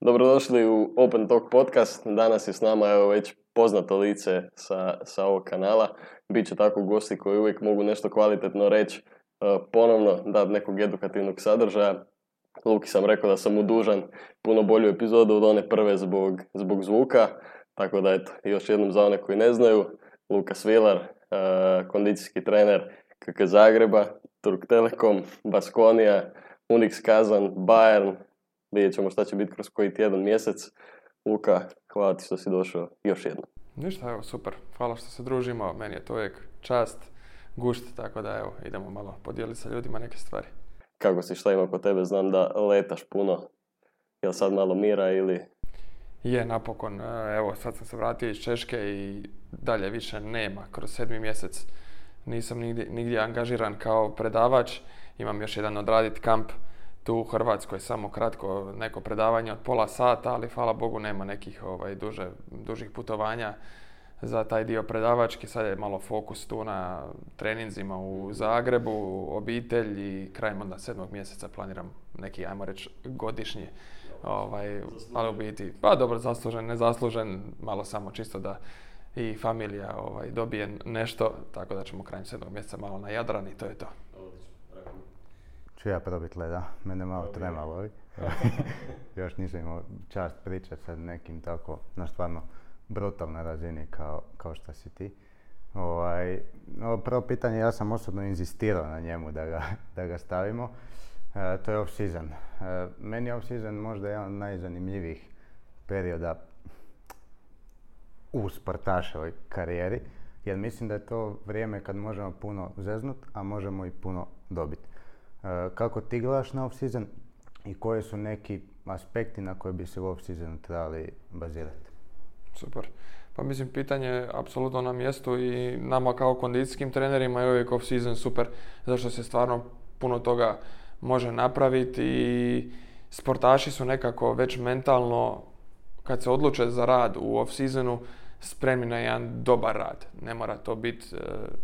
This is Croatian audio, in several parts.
Dobrodošli u Open Talk podcast. Danas je s nama evo već poznato lice sa, sa ovog kanala. Biće tako gosti koji uvijek mogu nešto kvalitetno reći, e, ponovno dati nekog edukativnog sadržaja. Luki sam rekao da sam mu dužan puno bolju epizodu od one prve zbog, zbog zvuka. Tako da eto, još jednom za one koji ne znaju, Luka Svilar, e, kondicijski trener KK Zagreba, Turk Telekom, Baskonija, Unix Kazan, Bayern, vidjet ćemo šta će biti kroz koji tjedan, mjesec. Luka, hvala ti što si došao još jednom. Ništa, evo, super. Hvala što se družimo. Meni je to uvijek čast, gušt, tako da evo, idemo malo podijeliti sa ljudima neke stvari. Kako si, šta ima kod tebe? Znam da letaš puno. Jel sad malo mira ili... Je, napokon. E, evo, sad sam se vratio iz Češke i dalje više nema. Kroz sedmi mjesec nisam nigdje, nigdje angažiran kao predavač. Imam još jedan odradit kamp tu u Hrvatskoj samo kratko neko predavanje od pola sata, ali hvala Bogu nema nekih ovaj, duže, dužih putovanja za taj dio predavački. Sad je malo fokus tu na treninzima u Zagrebu, obitelj i krajem onda sedmog mjeseca planiram neki, ajmo reći, godišnji ovaj, ali u biti, pa dobro, zaslužen, nezaslužen, malo samo čisto da i familija ovaj, dobije nešto, tako da ćemo krajem sedmog mjeseca malo na Jadran i to je to ću ja probit leda, mene malo tremalo. Još nisam imao čast pričati sa nekim tako, na stvarno brutalnoj razini kao, kao što si ti. Ovaj, prvo pitanje, ja sam osobno inzistirao na njemu da ga, da ga stavimo. E, to je off-season. E, meni je off-season možda jedan od najzanimljivijih perioda u sportaševoj karijeri, jer mislim da je to vrijeme kad možemo puno zeznut, a možemo i puno dobiti. E, kako ti gledaš na off-season i koji su neki aspekti na koje bi se u off-seasonu trebali bazirati? Super. Pa mislim, pitanje je apsolutno na mjestu i nama kao kondicijskim trenerima je uvijek off-season super, zašto se stvarno puno toga može napraviti i sportaši su nekako već mentalno, kad se odluče za rad u off-seasonu, spremni na jedan dobar rad. Ne mora to biti e,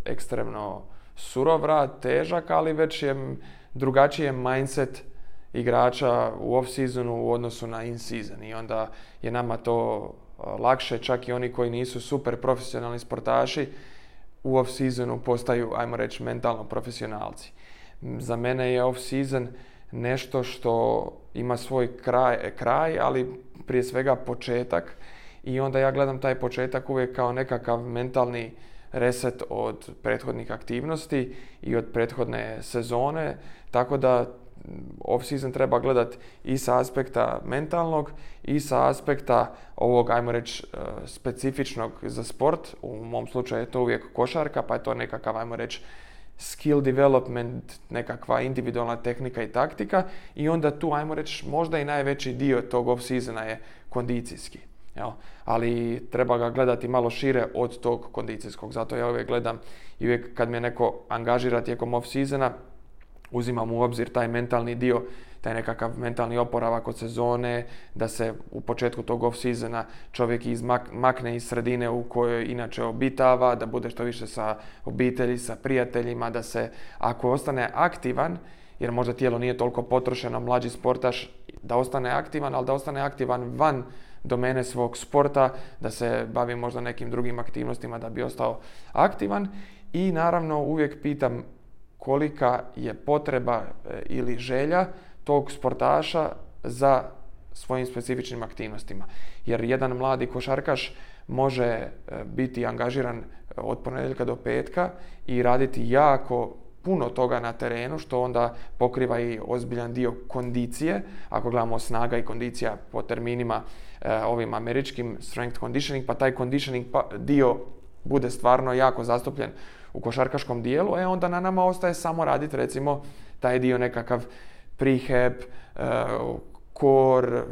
ekstremno surov rad, težak, ali već je drugačiji je mindset igrača u off-seasonu u odnosu na in-season i onda je nama to lakše, čak i oni koji nisu super profesionalni sportaši u off-seasonu postaju, ajmo reći, mentalno profesionalci. Za mene je off-season nešto što ima svoj kraj, kraj, ali prije svega početak i onda ja gledam taj početak uvijek kao nekakav mentalni reset od prethodnih aktivnosti i od prethodne sezone, tako da off-season treba gledati i sa aspekta mentalnog i sa aspekta ovog, ajmo reći, e, specifičnog za sport. U mom slučaju je to uvijek košarka, pa je to nekakav, ajmo reći, skill development, nekakva individualna tehnika i taktika i onda tu, ajmo reći, možda i najveći dio tog off-seasona je kondicijski. Jel? Ali treba ga gledati malo šire od tog kondicijskog. Zato ja uvijek gledam i uvijek kad me neko angažira tijekom off-seasona, uzimam u obzir taj mentalni dio, taj nekakav mentalni oporavak od sezone, da se u početku tog off-seasona čovjek izmakne iz sredine u kojoj inače obitava, da bude što više sa obitelji, sa prijateljima, da se ako ostane aktivan, jer možda tijelo nije toliko potrošeno, mlađi sportaš, da ostane aktivan, ali da ostane aktivan van domene svog sporta, da se bavi možda nekim drugim aktivnostima da bi ostao aktivan. I naravno uvijek pitam kolika je potreba e, ili želja tog sportaša za svojim specifičnim aktivnostima. Jer jedan mladi košarkaš može e, biti angažiran od ponedjeljka do petka i raditi jako puno toga na terenu, što onda pokriva i ozbiljan dio kondicije. Ako gledamo snaga i kondicija po terminima e, ovim američkim strength conditioning, pa taj conditioning pa, dio bude stvarno jako zastupljen u košarkaškom dijelu, e onda na nama ostaje samo raditi recimo taj dio nekakav prehab, uh, core,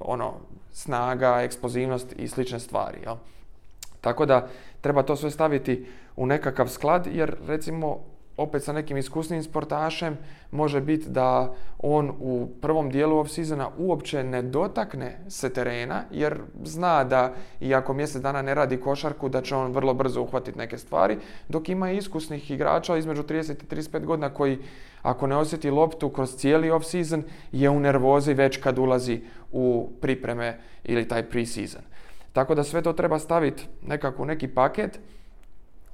ono, snaga, eksplozivnost i slične stvari. Jel? Tako da treba to sve staviti u nekakav sklad jer recimo opet sa nekim iskusnim sportašem može biti da on u prvom dijelu off-seasona uopće ne dotakne se terena jer zna da i ako mjesec dana ne radi košarku da će on vrlo brzo uhvatiti neke stvari dok ima iskusnih igrača između 30 i 35 godina koji ako ne osjeti loptu kroz cijeli off-season je u nervozi već kad ulazi u pripreme ili taj pre-season. Tako da sve to treba staviti nekako u neki paket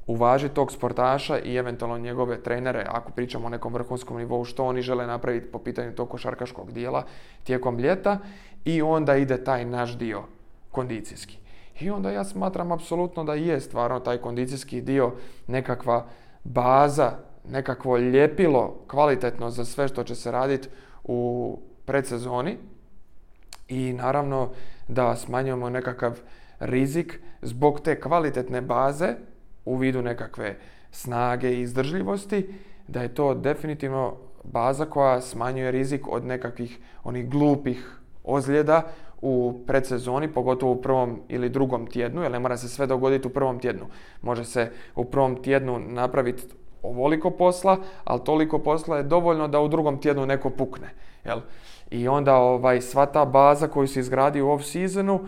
uvaži tog sportaša i eventualno njegove trenere, ako pričamo o nekom vrhunskom nivou, što oni žele napraviti po pitanju tog košarkaškog dijela tijekom ljeta i onda ide taj naš dio kondicijski. I onda ja smatram apsolutno da je stvarno taj kondicijski dio nekakva baza, nekakvo ljepilo kvalitetno za sve što će se raditi u predsezoni i naravno da smanjujemo nekakav rizik zbog te kvalitetne baze u vidu nekakve snage i izdržljivosti, da je to definitivno baza koja smanjuje rizik od nekakvih onih glupih ozljeda u predsezoni, pogotovo u prvom ili drugom tjednu, jer ne mora se sve dogoditi u prvom tjednu. Može se u prvom tjednu napraviti ovoliko posla, ali toliko posla je dovoljno da u drugom tjednu neko pukne. Jel? I onda ovaj, sva ta baza koju se izgradi u off-seasonu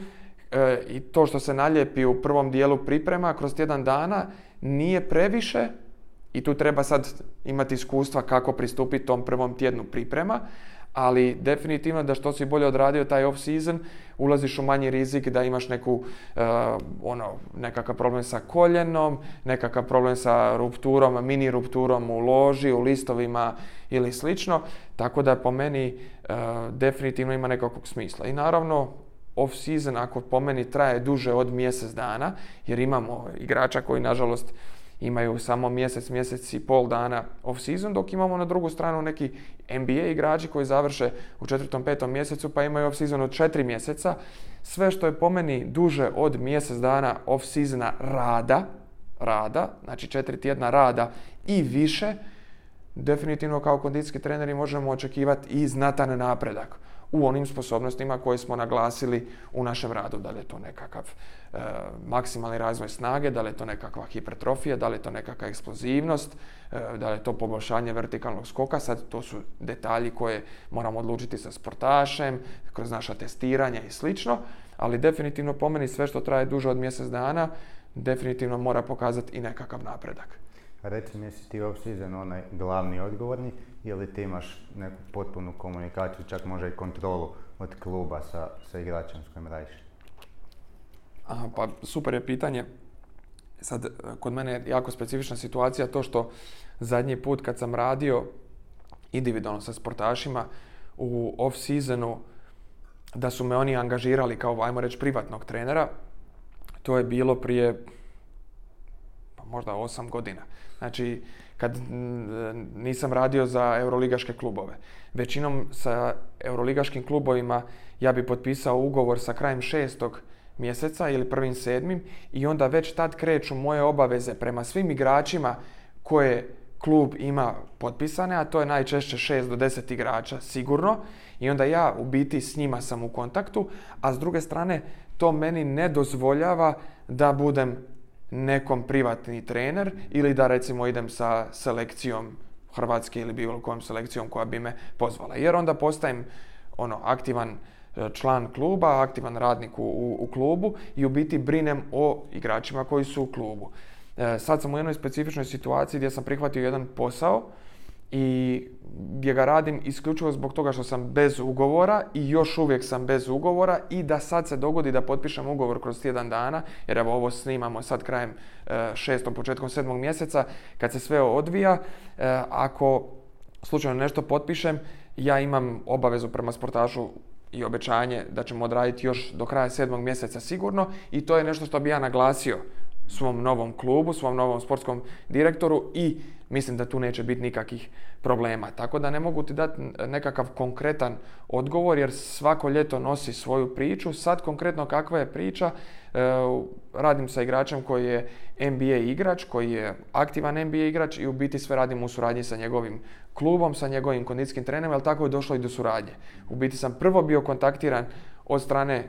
E, i to što se naljepi u prvom dijelu priprema kroz tjedan dana nije previše i tu treba sad imati iskustva kako pristupiti tom prvom tjednu priprema, ali definitivno da što si bolje odradio taj off season, ulaziš u manji rizik da imaš neku, e, ono, nekakav problem sa koljenom, nekakav problem sa rupturom, mini rupturom u loži, u listovima ili slično, tako da po meni e, definitivno ima nekakvog smisla. I naravno, off-season ako po meni traje duže od mjesec dana, jer imamo igrača koji nažalost imaju samo mjesec, mjesec i pol dana off-season, dok imamo na drugu stranu neki NBA igrači koji završe u četvrtom, petom mjesecu pa imaju off-season od četiri mjeseca. Sve što je po meni duže od mjesec dana off-seasona rada, rada, znači četiri tjedna rada i više, definitivno kao kondicijski treneri možemo očekivati i znatan napredak u onim sposobnostima koje smo naglasili u našem radu. Da li je to nekakav e, maksimalni razvoj snage, da li je to nekakva hipertrofija, da li je to nekakva eksplozivnost, e, da li je to poboljšanje vertikalnog skoka. Sad to su detalji koje moramo odlučiti sa sportašem, kroz naša testiranja i slično. Ali definitivno po meni sve što traje duže od mjesec dana, definitivno mora pokazati i nekakav napredak. Reci mi, jesi ti off-season onaj glavni odgovorni ili ti imaš neku potpunu komunikaciju, čak možda i kontrolu od kluba sa, sa igračem s kojim radiš? Aha, pa super je pitanje. Sad, kod mene je jako specifična situacija to što zadnji put kad sam radio individualno sa sportašima u off-seasonu, da su me oni angažirali kao, ajmo reći, privatnog trenera, to je bilo prije pa možda 8 godina. Znači, kad nisam radio za euroligaške klubove. Većinom sa euroligaškim klubovima ja bi potpisao ugovor sa krajem šestog mjeseca ili prvim sedmim i onda već tad kreću moje obaveze prema svim igračima koje klub ima potpisane, a to je najčešće 6 do 10 igrača sigurno i onda ja u biti s njima sam u kontaktu, a s druge strane to meni ne dozvoljava da budem nekom privatni trener ili da recimo idem sa selekcijom Hrvatske ili bilo kojom selekcijom koja bi me pozvala. Jer onda postajem ono aktivan e, član kluba, aktivan radnik u, u, klubu i u biti brinem o igračima koji su u klubu. E, sad sam u jednoj specifičnoj situaciji gdje sam prihvatio jedan posao i gdje ga radim isključivo zbog toga što sam bez ugovora i još uvijek sam bez ugovora i da sad se dogodi da potpišem ugovor kroz tjedan dana, jer evo ovo snimamo sad krajem e, šestom, početkom sedmog mjeseca, kad se sve odvija, e, ako slučajno nešto potpišem, ja imam obavezu prema sportašu i obećanje da ćemo odraditi još do kraja sedmog mjeseca sigurno i to je nešto što bi ja naglasio svom novom klubu, svom novom sportskom direktoru i mislim da tu neće biti nikakvih problema. Tako da ne mogu ti dati nekakav konkretan odgovor jer svako ljeto nosi svoju priču. Sad konkretno kakva je priča, e, radim sa igračem koji je NBA igrač, koji je aktivan NBA igrač i u biti sve radim u suradnji sa njegovim klubom, sa njegovim kondicijskim trenerom, ali tako je došlo i do suradnje. U biti sam prvo bio kontaktiran od strane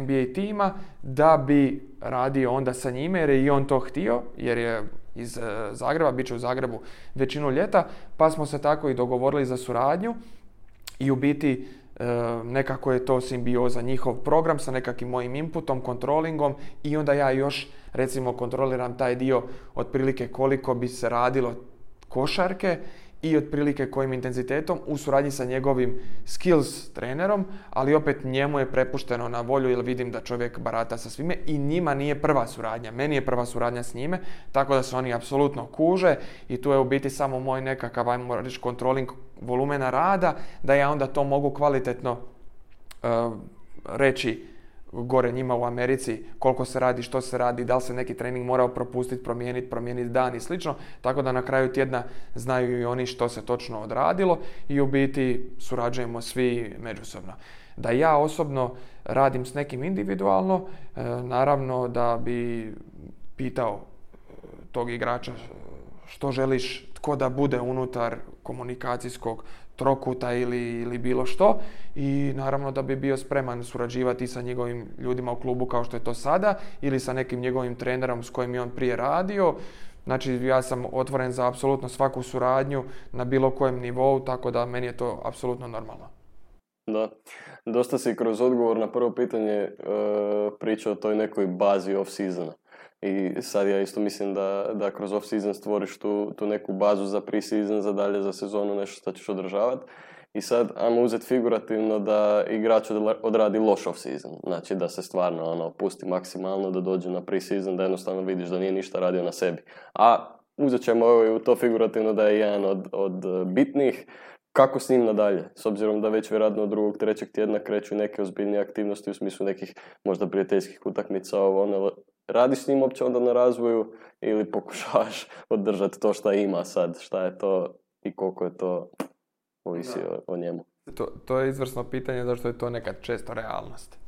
NBA tima da bi radio onda sa njime jer je i on to htio jer je iz e, Zagreba, bit će u Zagrebu većinu ljeta, pa smo se tako i dogovorili za suradnju i u biti e, nekako je to simbioza, njihov program sa nekakvim mojim inputom, kontrolingom i onda ja još recimo kontroliram taj dio otprilike koliko bi se radilo košarke i otprilike kojim intenzitetom u suradnji sa njegovim skills trenerom, ali opet njemu je prepušteno na volju jer vidim da čovjek barata sa svime i njima nije prva suradnja, meni je prva suradnja s njime, tako da se oni apsolutno kuže i tu je u biti samo moj nekakav, ajmo reći, kontroling volumena rada, da ja onda to mogu kvalitetno uh, reći gore njima u Americi koliko se radi, što se radi, da li se neki trening morao propustiti, promijeniti, promijeniti dan i slično. Tako da na kraju tjedna znaju i oni što se točno odradilo i u biti surađujemo svi međusobno. Da ja osobno radim s nekim individualno, e, naravno da bi pitao tog igrača što želiš, tko da bude unutar komunikacijskog trokuta ili, ili bilo što i naravno da bi bio spreman surađivati sa njegovim ljudima u klubu kao što je to sada ili sa nekim njegovim trenerom s kojim je on prije radio. Znači ja sam otvoren za apsolutno svaku suradnju na bilo kojem nivou, tako da meni je to apsolutno normalno. Da, dosta si kroz odgovor na prvo pitanje uh, pričao o toj nekoj bazi off-seasona. I sad ja isto mislim da, da kroz off-season stvoriš tu, tu neku bazu za pre-season, za dalje za sezonu, nešto što ćeš održavati. I sad, ajmo uzeti figurativno da igrač odradi loš off-season. Znači da se stvarno ono, pusti maksimalno, da dođe na pre-season, da jednostavno vidiš da nije ništa radio na sebi. A uzet ćemo ovo u to figurativno da je jedan od, od bitnih. Kako s njim nadalje? S obzirom da već vjerojatno od drugog, trećeg tjedna kreću neke ozbiljnije aktivnosti u smislu nekih možda prijateljskih utakmica, ovo, ono, radiš s njim uopće onda na razvoju ili pokušavaš održati to što ima sad, šta je to i koliko je to ovisi o, njemu. To, to je izvrsno pitanje zašto je to nekad često realnost.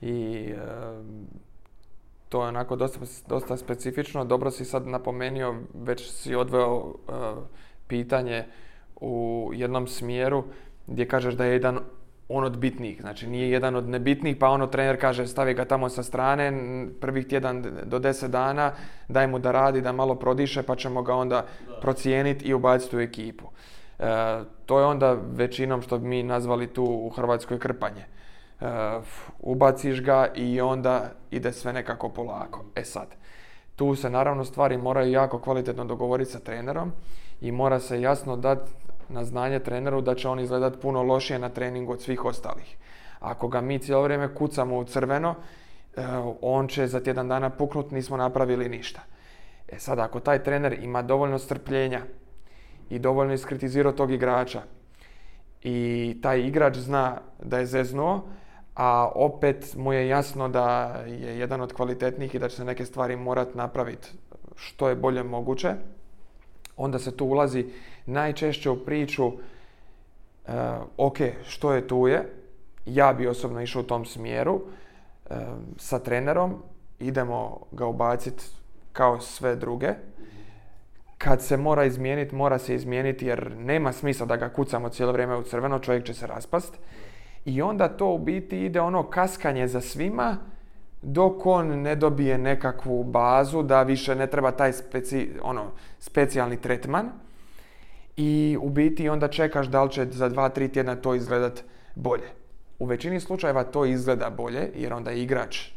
I to je onako dosta, dosta specifično. Dobro si sad napomenio, već si odveo e, pitanje u jednom smjeru gdje kažeš da je jedan on od bitnijih. Znači nije jedan od nebitnijih pa ono trener kaže stavi ga tamo sa strane prvih tjedan do deset dana daj mu da radi, da malo prodiše pa ćemo ga onda procijeniti i ubaciti u ekipu. E, to je onda većinom što bi mi nazvali tu u Hrvatskoj krpanje. E, ubaciš ga i onda ide sve nekako polako. E sad, tu se naravno stvari moraju jako kvalitetno dogovoriti sa trenerom i mora se jasno dati na znanje treneru da će on izgledat puno lošije na treningu od svih ostalih. Ako ga mi cijelo vrijeme kucamo u crveno, e, on će za tjedan dana puknut, nismo napravili ništa. E sad, ako taj trener ima dovoljno strpljenja i dovoljno iskritizirao tog igrača i taj igrač zna da je zeznuo, a opet mu je jasno da je jedan od kvalitetnijih i da će se neke stvari morat napraviti što je bolje moguće, onda se tu ulazi najčešće u priču uh, ok, što je tu je, ja bi osobno išao u tom smjeru e, sa trenerom, idemo ga ubaciti kao sve druge. Kad se mora izmijeniti, mora se izmijeniti jer nema smisla da ga kucamo cijelo vrijeme u crveno, čovjek će se raspast. I onda to u biti ide ono kaskanje za svima, dok on ne dobije nekakvu bazu da više ne treba taj speci, ono, specijalni tretman i u biti onda čekaš da li će za dva, tri tjedna to izgledat bolje. U većini slučajeva to izgleda bolje jer onda igrač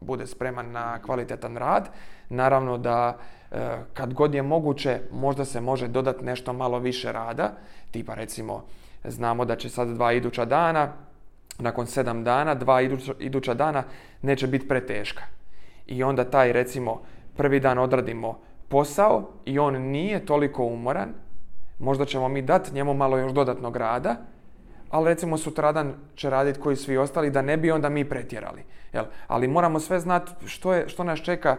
bude spreman na kvalitetan rad. Naravno da e, kad god je moguće možda se može dodati nešto malo više rada, tipa recimo znamo da će sad dva iduća dana nakon sedam dana, dva iduća, dana neće biti preteška. I onda taj recimo prvi dan odradimo posao i on nije toliko umoran, možda ćemo mi dati njemu malo još dodatnog rada, ali recimo sutradan će raditi koji svi ostali da ne bi onda mi pretjerali. Jel? Ali moramo sve znati što, je, što nas čeka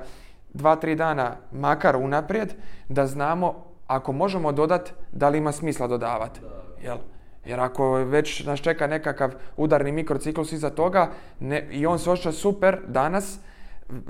dva, tri dana makar unaprijed da znamo ako možemo dodati da li ima smisla dodavati. Jel? Jer ako već nas čeka nekakav udarni mikrociklus iza toga ne, i on se osjeća super danas,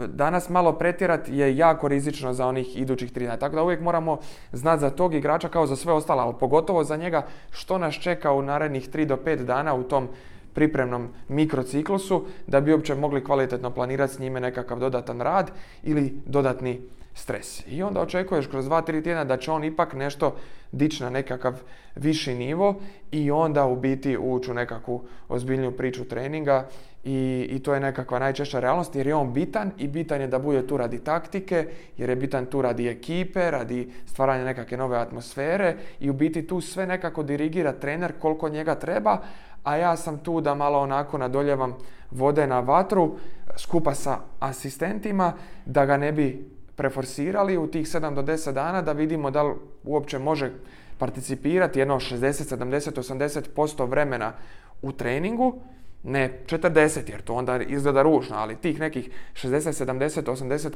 danas malo pretjerati je jako rizično za onih idućih tri dana. Tako da uvijek moramo znati za tog igrača kao za sve ostalo, ali pogotovo za njega što nas čeka u narednih 3 do 5 dana u tom pripremnom mikrociklusu da bi uopće mogli kvalitetno planirati s njime nekakav dodatan rad ili dodatni stres. I onda očekuješ kroz 2-3 tjedna da će on ipak nešto dići na nekakav viši nivo i onda u biti ući u nekakvu ozbiljniju priču treninga i, i to je nekakva najčešća realnost jer je on bitan i bitan je da bude tu radi taktike, jer je bitan tu radi ekipe, radi stvaranja nekakve nove atmosfere i u biti tu sve nekako dirigira trener koliko njega treba, a ja sam tu da malo onako nadoljevam vode na vatru skupa sa asistentima da ga ne bi preforsirali u tih 7 do 10 dana da vidimo da li uopće može participirati jedno 60, 70, 80% vremena u treningu, ne 40 jer to onda izgleda ružno, ali tih nekih 60, 70,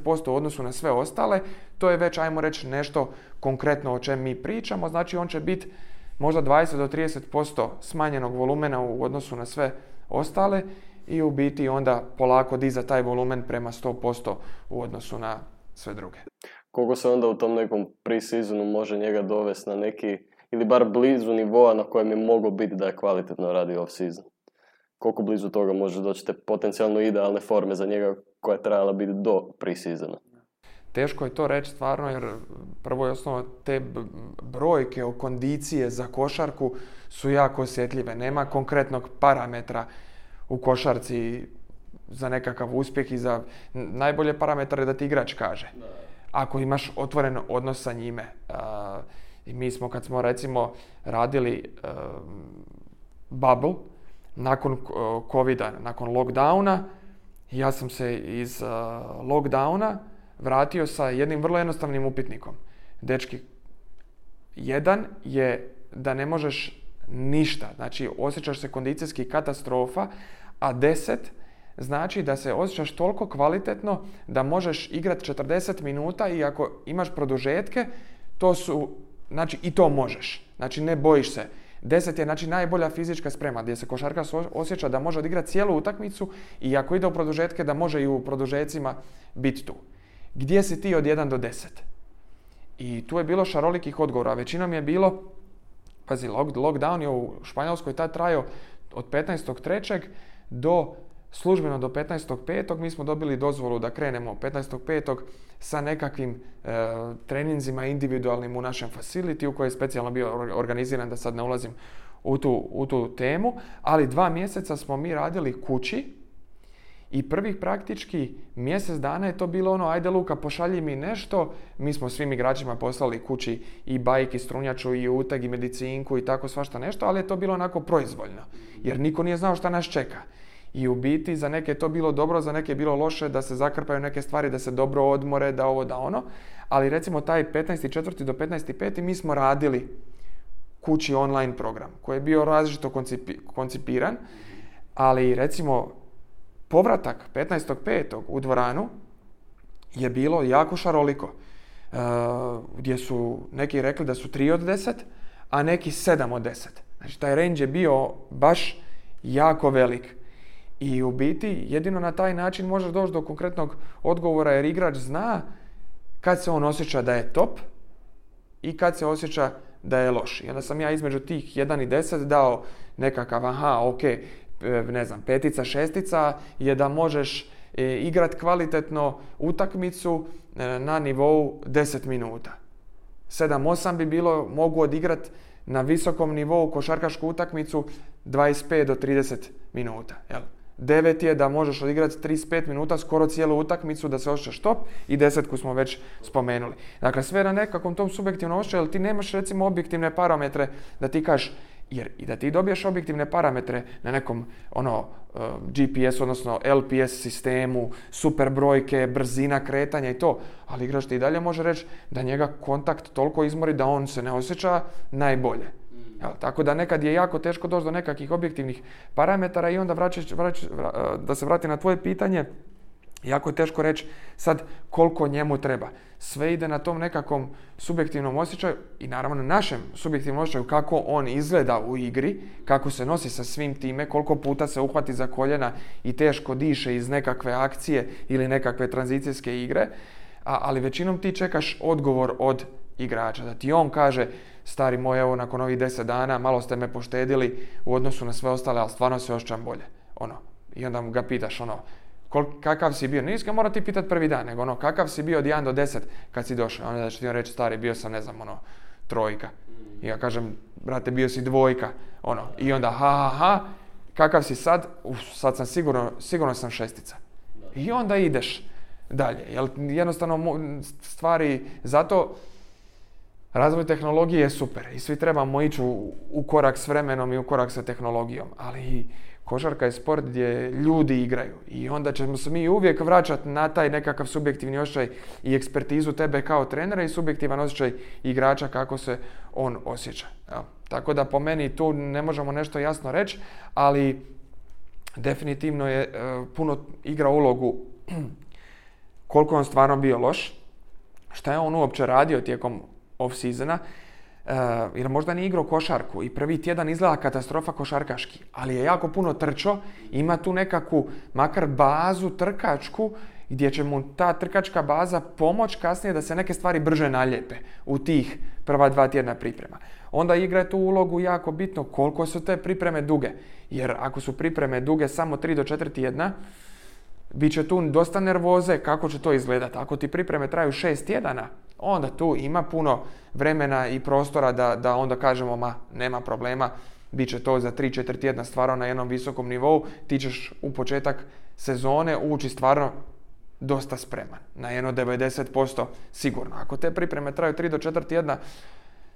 80% u odnosu na sve ostale, to je već, ajmo reći, nešto konkretno o čem mi pričamo, znači on će biti možda 20 do 30% smanjenog volumena u odnosu na sve ostale i u biti onda polako diza taj volumen prema 100% u odnosu na sve druge. Koliko se onda u tom nekom pre-seasonu može njega dovesti na neki, ili bar blizu nivoa na kojem je moglo biti da je kvalitetno radi off-season? Koliko blizu toga može doći te potencijalno idealne forme za njega koja je trebala biti do pre-seasona? Teško je to reći stvarno jer prvo i osnovno te brojke o kondicije za košarku su jako osjetljive. Nema konkretnog parametra u košarci za nekakav uspjeh i za najbolje parametre da ti igrač kaže. Ako imaš otvoren odnos sa njime. I mi smo kad smo recimo radili bubble nakon covida, nakon lockdowna, ja sam se iz lockdowna vratio sa jednim vrlo jednostavnim upitnikom. Dečki, jedan je da ne možeš ništa, znači osjećaš se kondicijski katastrofa, a deset znači da se osjećaš toliko kvalitetno da možeš igrati 40 minuta i ako imaš produžetke, to su, znači i to možeš. Znači ne bojiš se. 10 je znači najbolja fizička sprema gdje se košarka osjeća da može odigrati cijelu utakmicu i ako ide u produžetke da može i u produžecima biti tu. Gdje si ti od 1 do 10? I tu je bilo šarolikih odgovora. Većinom je bilo, pazi, lockdown je u Španjolskoj tad trajao od 15.3. do službeno do 15.5. mi smo dobili dozvolu da krenemo 15.5. sa nekakvim e, treninzima individualnim u našem facility u kojoj je specijalno bio organiziran da sad ne ulazim u tu, u tu temu, ali dva mjeseca smo mi radili kući i prvih praktički mjesec dana je to bilo ono, ajde Luka, pošalji mi nešto. Mi smo svim igračima poslali kući i bajk, i strunjaču, i uteg, i medicinku i tako svašta nešto, ali je to bilo onako proizvoljno. Jer niko nije znao šta nas čeka. I u biti za neke je to bilo dobro, za neke je bilo loše da se zakrpaju neke stvari, da se dobro odmore, da ovo, da ono. Ali recimo taj 15.4. do 15.5. mi smo radili kući online program koji je bio različito koncipiran, ali recimo povratak 15.5. u dvoranu je bilo jako šaroliko. Uh, gdje su neki rekli da su 3 od 10, a neki 7 od 10. Znači taj range je bio baš jako velik. I u biti jedino na taj način možeš doći do konkretnog odgovora jer igrač zna kad se on osjeća da je top i kad se osjeća da je loš. I onda sam ja između tih 1 i 10 dao nekakav, aha, ok, e, ne znam, petica, šestica je da možeš e, igrat kvalitetno utakmicu e, na nivou 10 minuta. 7-8 bi bilo, mogu odigrat na visokom nivou košarkašku utakmicu 25 do 30 minuta. Jel? Devet je da možeš odigrati 35 minuta skoro cijelu utakmicu da se osjećaš top i desetku smo već spomenuli. Dakle, sve na nekakvom tom subjektivnom osjećaju, ali ti nemaš recimo objektivne parametre da ti kažeš, jer i da ti dobiješ objektivne parametre na nekom ono eh, GPS, odnosno LPS sistemu, super brojke, brzina kretanja i to, ali igrač ti i dalje može reći da njega kontakt toliko izmori da on se ne osjeća najbolje. Tako da nekad je jako teško doći do nekakvih objektivnih parametara i onda vraćaš, da se vrati na tvoje pitanje, jako je teško reći sad koliko njemu treba. Sve ide na tom nekakvom subjektivnom osjećaju i naravno na našem subjektivnom osjećaju kako on izgleda u igri, kako se nosi sa svim time, koliko puta se uhvati za koljena i teško diše iz nekakve akcije ili nekakve tranzicijske igre, ali većinom ti čekaš odgovor od igrača, da ti on kaže stari moj, evo nakon ovih deset dana malo ste me poštedili u odnosu na sve ostale, ali stvarno se osjećam bolje. Ono. I onda ga pitaš ono, kakav si bio. Nisi ga ti pitati prvi dan, nego ono, kakav si bio od 1 do 10 kad si došao. Onda će ti reći, stari, bio sam, ne znam, ono, trojka. I ja kažem, brate, bio si dvojka. Ono, i onda, ha, ha, ha, kakav si sad? Uf, sad sam sigurno, sigurno sam šestica. I onda ideš dalje. Jel, jednostavno stvari, zato razvoj tehnologije je super i svi trebamo ići u, korak s vremenom i u korak sa tehnologijom, ali košarka je sport gdje ljudi igraju i onda ćemo se mi uvijek vraćati na taj nekakav subjektivni osjećaj i ekspertizu tebe kao trenera i subjektivan osjećaj igrača kako se on osjeća. Tako da po meni tu ne možemo nešto jasno reći, ali definitivno je e, puno igra ulogu koliko on stvarno bio loš, šta je on uopće radio tijekom off-seasona, uh, jer možda nije igrao košarku i prvi tjedan izgleda katastrofa košarkaški, ali je jako puno trčao, ima tu nekakvu makar bazu trkačku gdje će mu ta trkačka baza pomoć kasnije da se neke stvari brže naljepe u tih prva dva tjedna priprema. Onda igra tu ulogu jako bitno koliko su te pripreme duge, jer ako su pripreme duge samo 3 do 4 tjedna, bit će tu dosta nervoze kako će to izgledati. Ako ti pripreme traju šest tjedana, onda tu ima puno vremena i prostora da, da onda kažemo ma nema problema, bit će to za 3-4 tjedna stvarno na jednom visokom nivou, ti ćeš u početak sezone ući stvarno dosta spreman, na jedno 90% sigurno. Ako te pripreme traju 3 do 4 tjedna,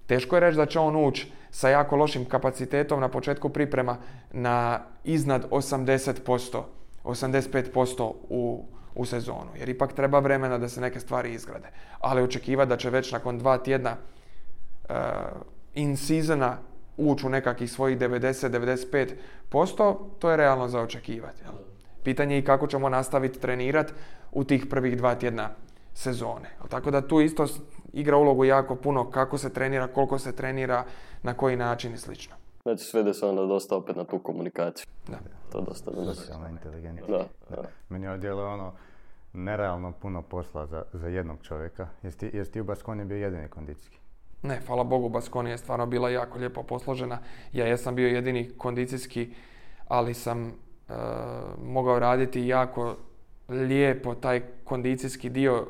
teško je reći da će on ući sa jako lošim kapacitetom na početku priprema na iznad 80%, 85% u, u sezonu. Jer ipak treba vremena da se neke stvari izgrade. Ali očekivati da će već nakon dva tjedna uh, in seasona ući u nekakvih svojih 90-95%, to je realno za očekivati. Pitanje je i kako ćemo nastaviti trenirati u tih prvih dva tjedna sezone. Tako da tu isto igra ulogu jako puno kako se trenira, koliko se trenira, na koji način i slično. Znači svede se onda dosta opet na tu komunikaciju. Da. To dosta Socijalna inteligencija. Da, da. Meni je djelo ono nerealno puno posla za, za jednog čovjeka. Jesi ti, jesi ti u Baskoni bio jedini kondicijski? Ne, hvala Bogu, Baskoni je stvarno bila jako lijepo posložena. Ja jesam bio jedini kondicijski, ali sam e, mogao raditi jako lijepo taj kondicijski dio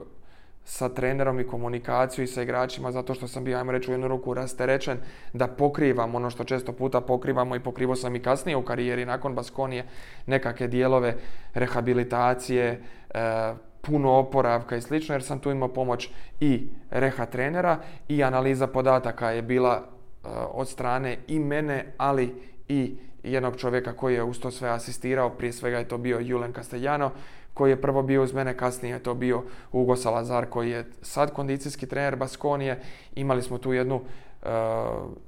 sa trenerom i komunikaciju i sa igračima zato što sam bio, ajmo reći, u jednu ruku rasterećen da pokrivam ono što često puta pokrivamo i pokrivo sam i kasnije u karijeri nakon Baskonije nekakve dijelove rehabilitacije, e, puno oporavka i slično jer sam tu imao pomoć i reha trenera i analiza podataka je bila e, od strane i mene, ali i jednog čovjeka koji je uz to sve asistirao, prije svega je to bio Julen Castellano, koji je prvo bio uz mene, kasnije je to bio Ugo Salazar koji je sad kondicijski trener Baskonije. Imali smo tu jednu uh,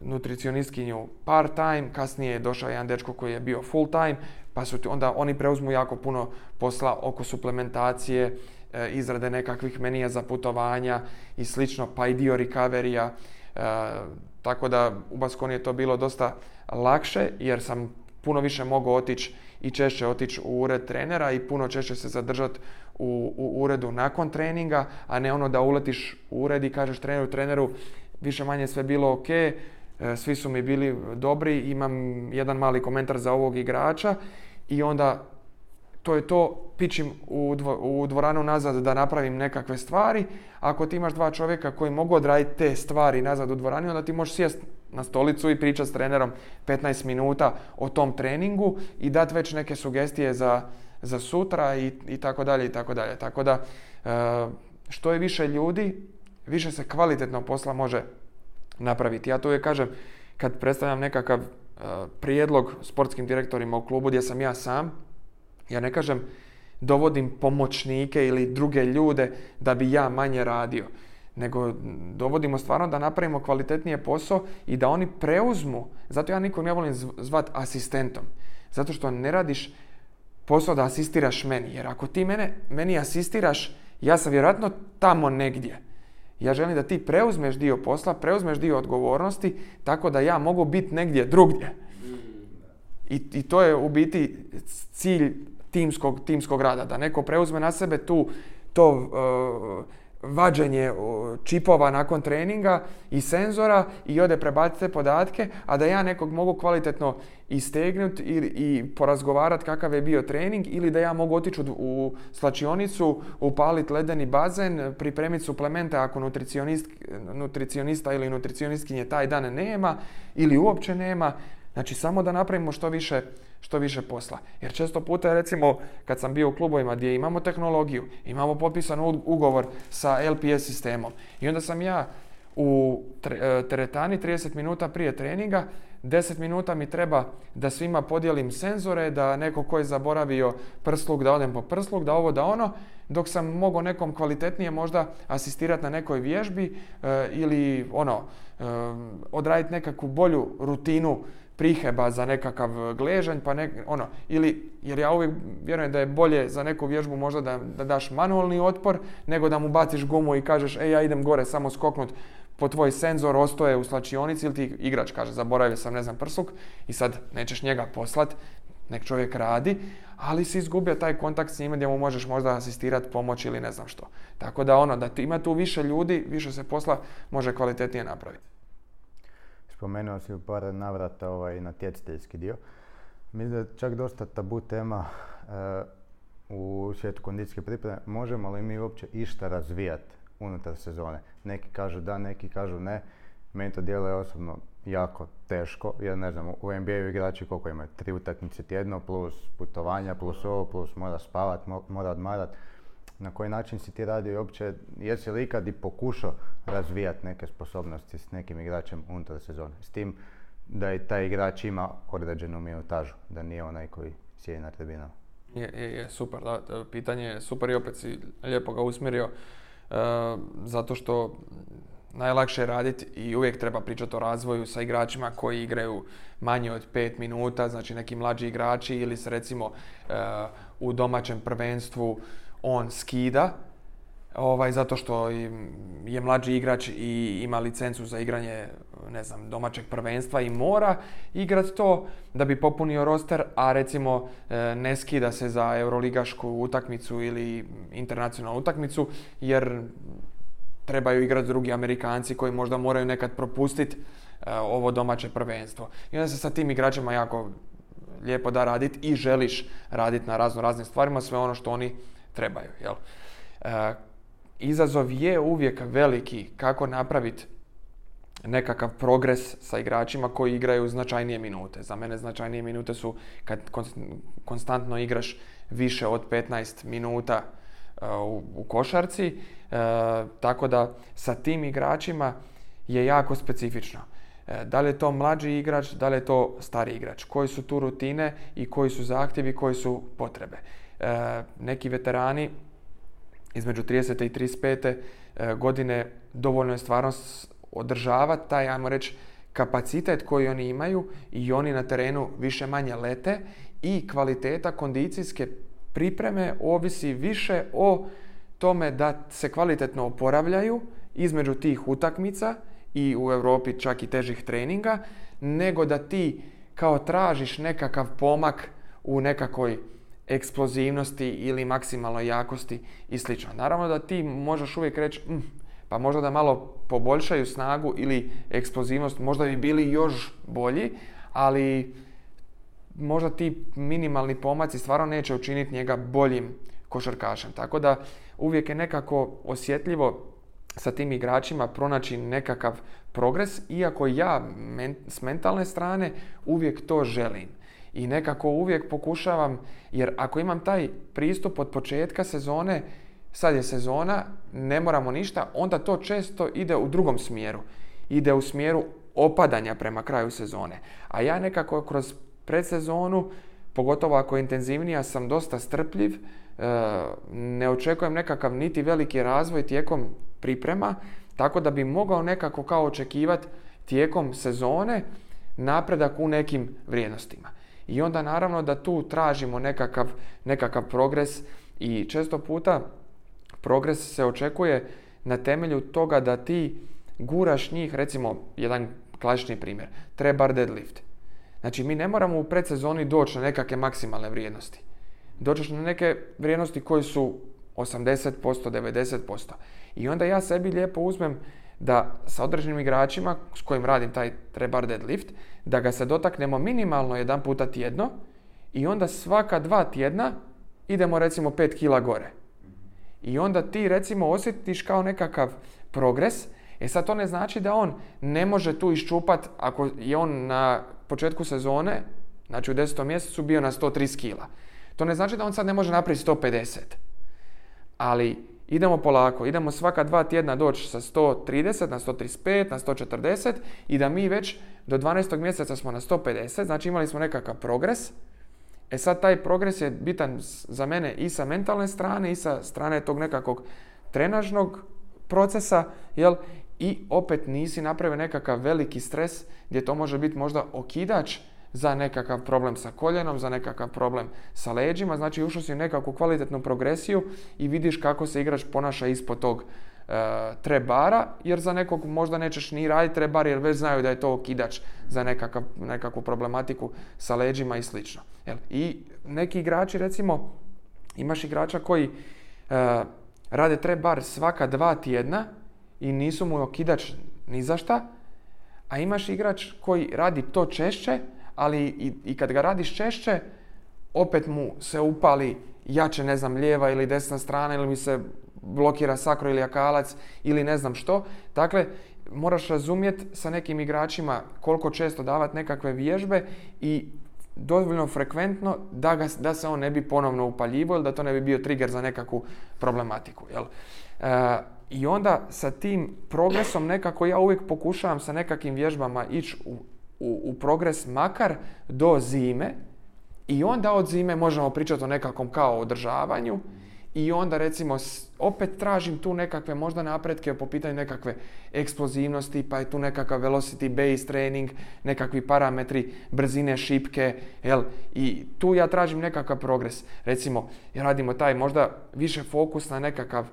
nutricionistkinju part time, kasnije je došao jedan dečko koji je bio full time, pa su onda oni preuzmu jako puno posla oko suplementacije, uh, izrade nekakvih menija za putovanja i slično, pa i dio recoverija. Uh, tako da u Baskoni je to bilo dosta lakše jer sam puno više mogao otići i češće otići u ured trenera i puno češće se zadržati u, u uredu nakon treninga, a ne ono da uletiš u ured i kažeš treneru, treneru, više manje sve bilo ok, e, svi su mi bili dobri, imam jedan mali komentar za ovog igrača i onda to je to, pičim u, u dvoranu nazad da napravim nekakve stvari. Ako ti imaš dva čovjeka koji mogu odraditi te stvari nazad u dvorani, onda ti možeš sjest na stolicu i pričati s trenerom 15 minuta o tom treningu i dati već neke sugestije za, za sutra i, i tako dalje i tako dalje. Tako da e, što je više ljudi, više se kvalitetno posla može napraviti. Ja tu uvijek kažem, kad predstavljam nekakav e, prijedlog sportskim direktorima u klubu gdje sam ja sam, ja ne kažem dovodim pomoćnike ili druge ljude da bi ja manje radio nego dovodimo stvarno da napravimo kvalitetnije posao i da oni preuzmu, zato ja nikom ne volim zvat asistentom, zato što ne radiš posao da asistiraš meni, jer ako ti mene, meni asistiraš, ja sam vjerojatno tamo negdje. Ja želim da ti preuzmeš dio posla, preuzmeš dio odgovornosti, tako da ja mogu biti negdje drugdje. I, I, to je u biti cilj timskog, timskog rada, da neko preuzme na sebe tu to uh, vađenje čipova nakon treninga i senzora i ode prebaciti te podatke, a da ja nekog mogu kvalitetno istegnuti i, i porazgovarati kakav je bio trening ili da ja mogu otići u slačionicu, upaliti ledeni bazen, pripremiti suplemente ako nutricionist, nutricionista ili nutricionistkinje taj dan nema ili uopće nema. Znači samo da napravimo što više što više posla. Jer često puta, recimo, kad sam bio u klubovima gdje imamo tehnologiju, imamo potpisan ugovor sa LPS sistemom i onda sam ja u e, teretani 30 minuta prije treninga, 10 minuta mi treba da svima podijelim senzore, da neko ko je zaboravio prsluk, da odem po prsluk, da ovo, da ono, dok sam mogao nekom kvalitetnije možda asistirati na nekoj vježbi e, ili ono, e, odraditi nekakvu bolju rutinu priheba za nekakav gležanj, pa nek, ono, ili, jer ja uvijek vjerujem da je bolje za neku vježbu možda da, da daš manualni otpor, nego da mu baciš gumu i kažeš, ej, ja idem gore samo skoknut po tvoj senzor, ostoje u slačionici ili ti igrač kaže, zaboravio sam, ne znam, prsluk i sad nećeš njega poslat, nek čovjek radi, ali si izgubio taj kontakt s njime gdje mu možeš možda asistirati, pomoć ili ne znam što. Tako da ono, da ima tu više ljudi, više se posla može kvalitetnije napraviti. Spomenuo si u par navrata ovaj, natjecateljski dio. Mislim da je čak dosta tabu tema eh, u svijetu kondicijske pripreme. Možemo li mi uopće išta razvijati unutar sezone? Neki kažu da, neki kažu ne. Meni to djeluje osobno jako teško, jer ne znam, u NBA igrači koliko imaju? Tri utakmice tjedno, plus putovanja, plus ovo, plus mora spavat, mora odmarat na koji način si ti radio i uopće, jesi li ikad i pokušao razvijati neke sposobnosti s nekim igračem unutar sezone? S tim da i taj igrač ima određenu minutažu, da nije onaj koji sjedi na tribinama. Je, je, je, super, da, pitanje je super i opet si lijepo ga usmjerio, e, zato što najlakše je raditi i uvijek treba pričati o razvoju sa igračima koji igraju manje od 5 minuta, znači neki mlađi igrači ili se recimo e, u domaćem prvenstvu on skida, ovaj, zato što je mlađi igrač i ima licencu za igranje ne znam, domaćeg prvenstva i mora igrati to da bi popunio roster, a recimo e, ne skida se za euroligašku utakmicu ili internacionalnu utakmicu, jer trebaju igrati drugi Amerikanci koji možda moraju nekad propustiti e, ovo domaće prvenstvo. I onda se sa tim igračima jako lijepo da raditi i želiš raditi na razno raznim stvarima, sve ono što oni trebaju. Jel? E, izazov je uvijek veliki kako napraviti nekakav progres sa igračima koji igraju značajnije minute. Za mene značajnije minute su kad konstantno igraš više od 15 minuta e, u, košarci. E, tako da sa tim igračima je jako specifično. Da li je to mlađi igrač, da li je to stari igrač, koji su tu rutine i koji su zahtjevi, koji su potrebe. E, neki veterani između 30. i 35. E, godine dovoljno je stvarno održavati taj, ajmo reći, kapacitet koji oni imaju i oni na terenu više manje lete i kvaliteta kondicijske pripreme ovisi više o tome da se kvalitetno oporavljaju između tih utakmica i u Europi čak i težih treninga, nego da ti kao tražiš nekakav pomak u nekakvoj eksplozivnosti ili maksimalnoj jakosti i sl. Naravno da ti možeš uvijek reći mm, pa možda da malo poboljšaju snagu ili eksplozivnost, možda bi bili još bolji, ali možda ti minimalni pomaci stvarno neće učiniti njega boljim košarkašem. Tako da uvijek je nekako osjetljivo sa tim igračima pronaći nekakav progres, iako ja s mentalne strane uvijek to želim i nekako uvijek pokušavam, jer ako imam taj pristup od početka sezone, sad je sezona, ne moramo ništa, onda to često ide u drugom smjeru. Ide u smjeru opadanja prema kraju sezone. A ja nekako kroz predsezonu, pogotovo ako je intenzivnija, sam dosta strpljiv, e, ne očekujem nekakav niti veliki razvoj tijekom priprema, tako da bi mogao nekako kao očekivati tijekom sezone napredak u nekim vrijednostima. I onda naravno da tu tražimo nekakav, nekakav progres i često puta progres se očekuje na temelju toga da ti guraš njih, recimo jedan klasični primjer, treba deadlift. Znači mi ne moramo u predsezoni doći na nekakve maksimalne vrijednosti. Dođeš na neke vrijednosti koje su 80%, 90%. I onda ja sebi lijepo uzmem da sa određenim igračima s kojim radim taj trebar deadlift, da ga se dotaknemo minimalno jedan puta tjedno i onda svaka dva tjedna idemo recimo 5 kila gore. I onda ti recimo osjetiš kao nekakav progres, e sad to ne znači da on ne može tu iščupat ako je on na početku sezone, znači u 10. mjesecu bio na 130 kila. To ne znači da on sad ne može napraviti 150. Ali idemo polako, idemo svaka dva tjedna doći sa 130 na 135, na 140 i da mi već do 12. mjeseca smo na 150, znači imali smo nekakav progres. E sad taj progres je bitan za mene i sa mentalne strane i sa strane tog nekakvog trenažnog procesa, jel? I opet nisi napravio nekakav veliki stres gdje to može biti možda okidač za nekakav problem sa koljenom, za nekakav problem sa leđima, znači ušao si u nekakvu kvalitetnu progresiju i vidiš kako se igrač ponaša ispod tog e, trebara, jer za nekog možda nećeš ni raditi trebar jer već znaju da je to okidač za nekakav, nekakvu problematiku sa leđima i slično. Jel? I neki igrači recimo, imaš igrača koji e, rade trebar svaka dva tjedna i nisu mu okidač ni za šta, a imaš igrač koji radi to češće, ali i, i kad ga radiš češće, opet mu se upali jače, ne znam, lijeva ili desna strana ili mi se blokira sakro ili akalac ili ne znam što. Dakle, moraš razumjeti sa nekim igračima koliko često davati nekakve vježbe i dovoljno frekventno da, ga, da se on ne bi ponovno upaljivo ili da to ne bi bio trigger za nekakvu problematiku. Jel? E, I onda sa tim progresom nekako ja uvijek pokušavam sa nekakvim vježbama ići u u, u progres makar do zime i onda od zime možemo pričati o nekakvom kao održavanju i onda recimo opet tražim tu nekakve možda napretke po pitanju nekakve eksplozivnosti, pa je tu nekakav velocity base training, nekakvi parametri brzine šipke, jel? I tu ja tražim nekakav progres. Recimo, radimo taj možda više fokus na nekakav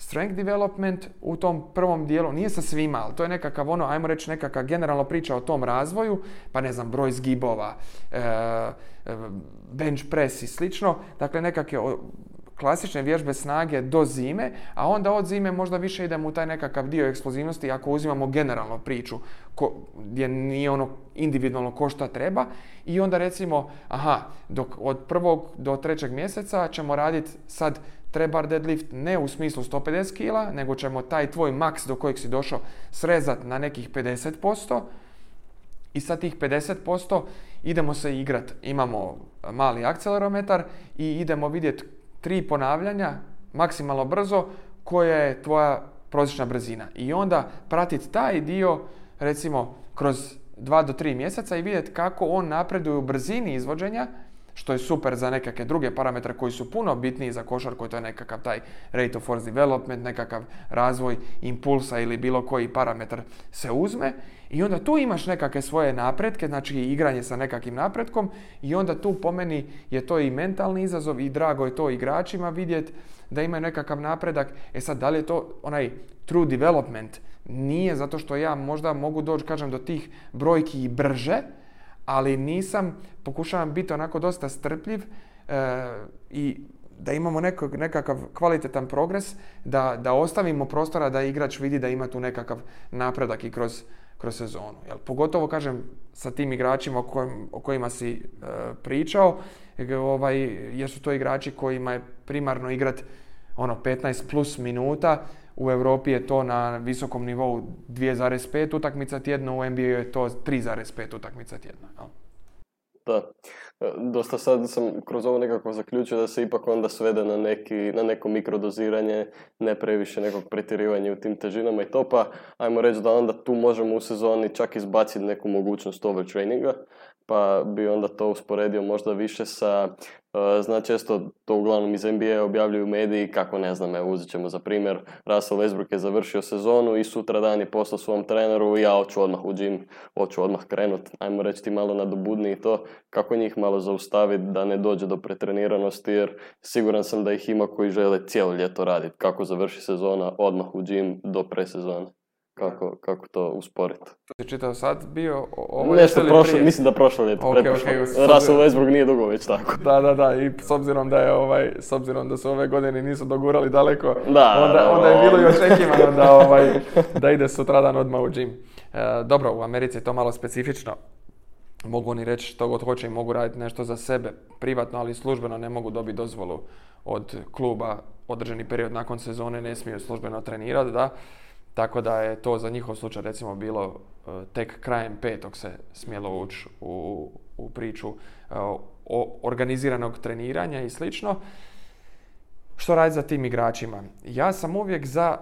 strength development u tom prvom dijelu, nije sa svima, ali to je nekakav ono, ajmo reći nekakva generalno priča o tom razvoju, pa ne znam, broj zgibova, e, e, bench press i slično, dakle nekakve klasične vježbe snage do zime, a onda od zime možda više idemo u taj nekakav dio eksplozivnosti ako uzimamo generalno priču ko, gdje nije ono individualno ko šta treba. I onda recimo, aha, dok od prvog do trećeg mjeseca ćemo raditi sad trebar deadlift ne u smislu 150 kg, nego ćemo taj tvoj maks do kojeg si došao srezat na nekih 50% i sa tih 50% idemo se igrat. Imamo mali akcelerometar i idemo vidjeti tri ponavljanja maksimalno brzo koja je tvoja prosječna brzina. I onda pratiti taj dio recimo kroz 2 do 3 mjeseca i vidjeti kako on napreduje u brzini izvođenja što je super za nekakve druge parametre koji su puno bitniji za košarku, to je nekakav taj rate of force development, nekakav razvoj impulsa ili bilo koji parametar se uzme i onda tu imaš nekakve svoje napretke, znači igranje sa nekakvim napretkom i onda tu po meni je to i mentalni izazov i drago je to igračima vidjeti da imaju nekakav napredak. E sad, da li je to onaj true development? Nije, zato što ja možda mogu doći, kažem, do tih brojki i brže, ali nisam, pokušavam biti onako dosta strpljiv e, i da imamo nekog, nekakav kvalitetan progres, da, da ostavimo prostora da igrač vidi da ima tu nekakav napredak i kroz, kroz sezonu. Jel, pogotovo, kažem, sa tim igračima o, kojim, o kojima si e, pričao, ovaj, jer su to igrači kojima je primarno igrat ono 15 plus minuta, u Europi je to na visokom nivou 2,5 utakmica tjedno, u NBA je to 3,5 utakmica tjedno. Da. E, dosta sad sam kroz ovo nekako zaključio da se ipak onda svede na, neki, na neko mikrodoziranje, ne previše nekog pretjerivanja u tim težinama i to, pa ajmo reći da onda tu možemo u sezoni čak izbaciti neku mogućnost overtraininga, pa bi onda to usporedio možda više sa Uh, zna često to uglavnom iz NBA objavljuju mediji kako ne znam, evo uzet ćemo za primjer Russell Westbrook je završio sezonu i sutra dan je poslao svom treneru ja hoću odmah u gym, hoću odmah krenut, ajmo reći ti malo nadobudni i to, kako njih malo zaustaviti da ne dođe do pretreniranosti jer siguran sam da ih ima koji žele cijelo ljeto raditi, kako završi sezona odmah u gym do presezone. Kako, kako to usporiti. To si čitao sad bio? Ovo Nešto prošlo, mislim da prošlo ljeto, Ok, pretprošlo. ok, s Russell Westbrook nije dugo već tako. Da, da, da, i s obzirom da je ovaj, s obzirom da su ove godine nisu dogurali daleko, Da, onda, da, onda je bilo i očekivano da, ovaj, da ide sutradan odmah u gym. E, dobro, u Americi je to malo specifično. Mogu oni reći što god hoće i mogu raditi nešto za sebe privatno, ali službeno ne mogu dobiti dozvolu od kluba određeni period nakon sezone, ne smiju službeno trenirati, da. Tako da je to za njihov slučaj recimo bilo e, tek krajem petog se smjelo ući u, u priču e, o organiziranog treniranja i slično. Što raditi za tim igračima? Ja sam uvijek za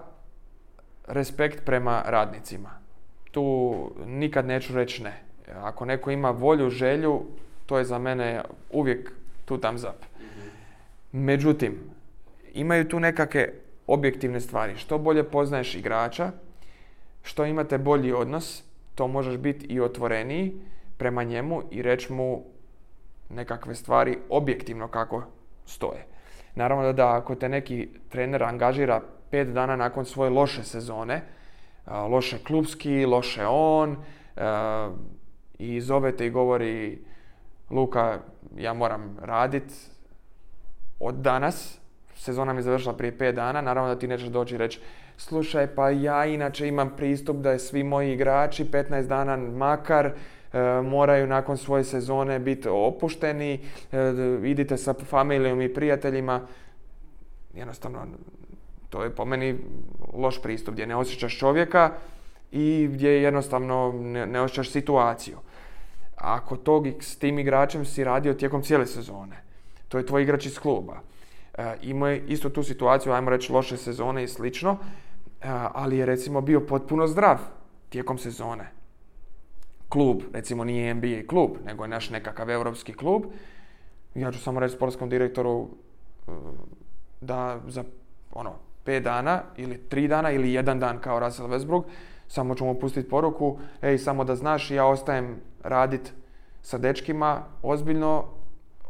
respekt prema radnicima. Tu nikad neću reći ne. Ako neko ima volju, želju, to je za mene uvijek tu thumbs up. Međutim, imaju tu nekakve objektivne stvari. Što bolje poznaješ igrača, što imate bolji odnos, to možeš biti i otvoreniji prema njemu i reći mu nekakve stvari objektivno kako stoje. Naravno da ako te neki trener angažira pet dana nakon svoje loše sezone, loše klubski, loše on, i zove te i govori Luka, ja moram radit od danas, sezona mi je završila prije pet dana, naravno da ti nećeš doći i reći slušaj, pa ja inače imam pristup da je svi moji igrači 15 dana makar, e, moraju nakon svoje sezone biti opušteni, e, idite sa familijom i prijateljima. Jednostavno, to je po meni loš pristup gdje ne osjećaš čovjeka i gdje jednostavno ne, ne osjećaš situaciju. Ako tog, s tim igračem si radio tijekom cijele sezone, to je tvoj igrač iz kluba. E, imao je isto tu situaciju, ajmo reći loše sezone i slično, e, ali je recimo bio potpuno zdrav tijekom sezone. Klub, recimo nije NBA klub, nego je naš nekakav europski klub. Ja ću samo reći sportskom direktoru e, da za ono, pet dana ili tri dana ili jedan dan kao Russell Westbrook, samo ću mu pustiti poruku, ej, samo da znaš, ja ostajem radit sa dečkima ozbiljno,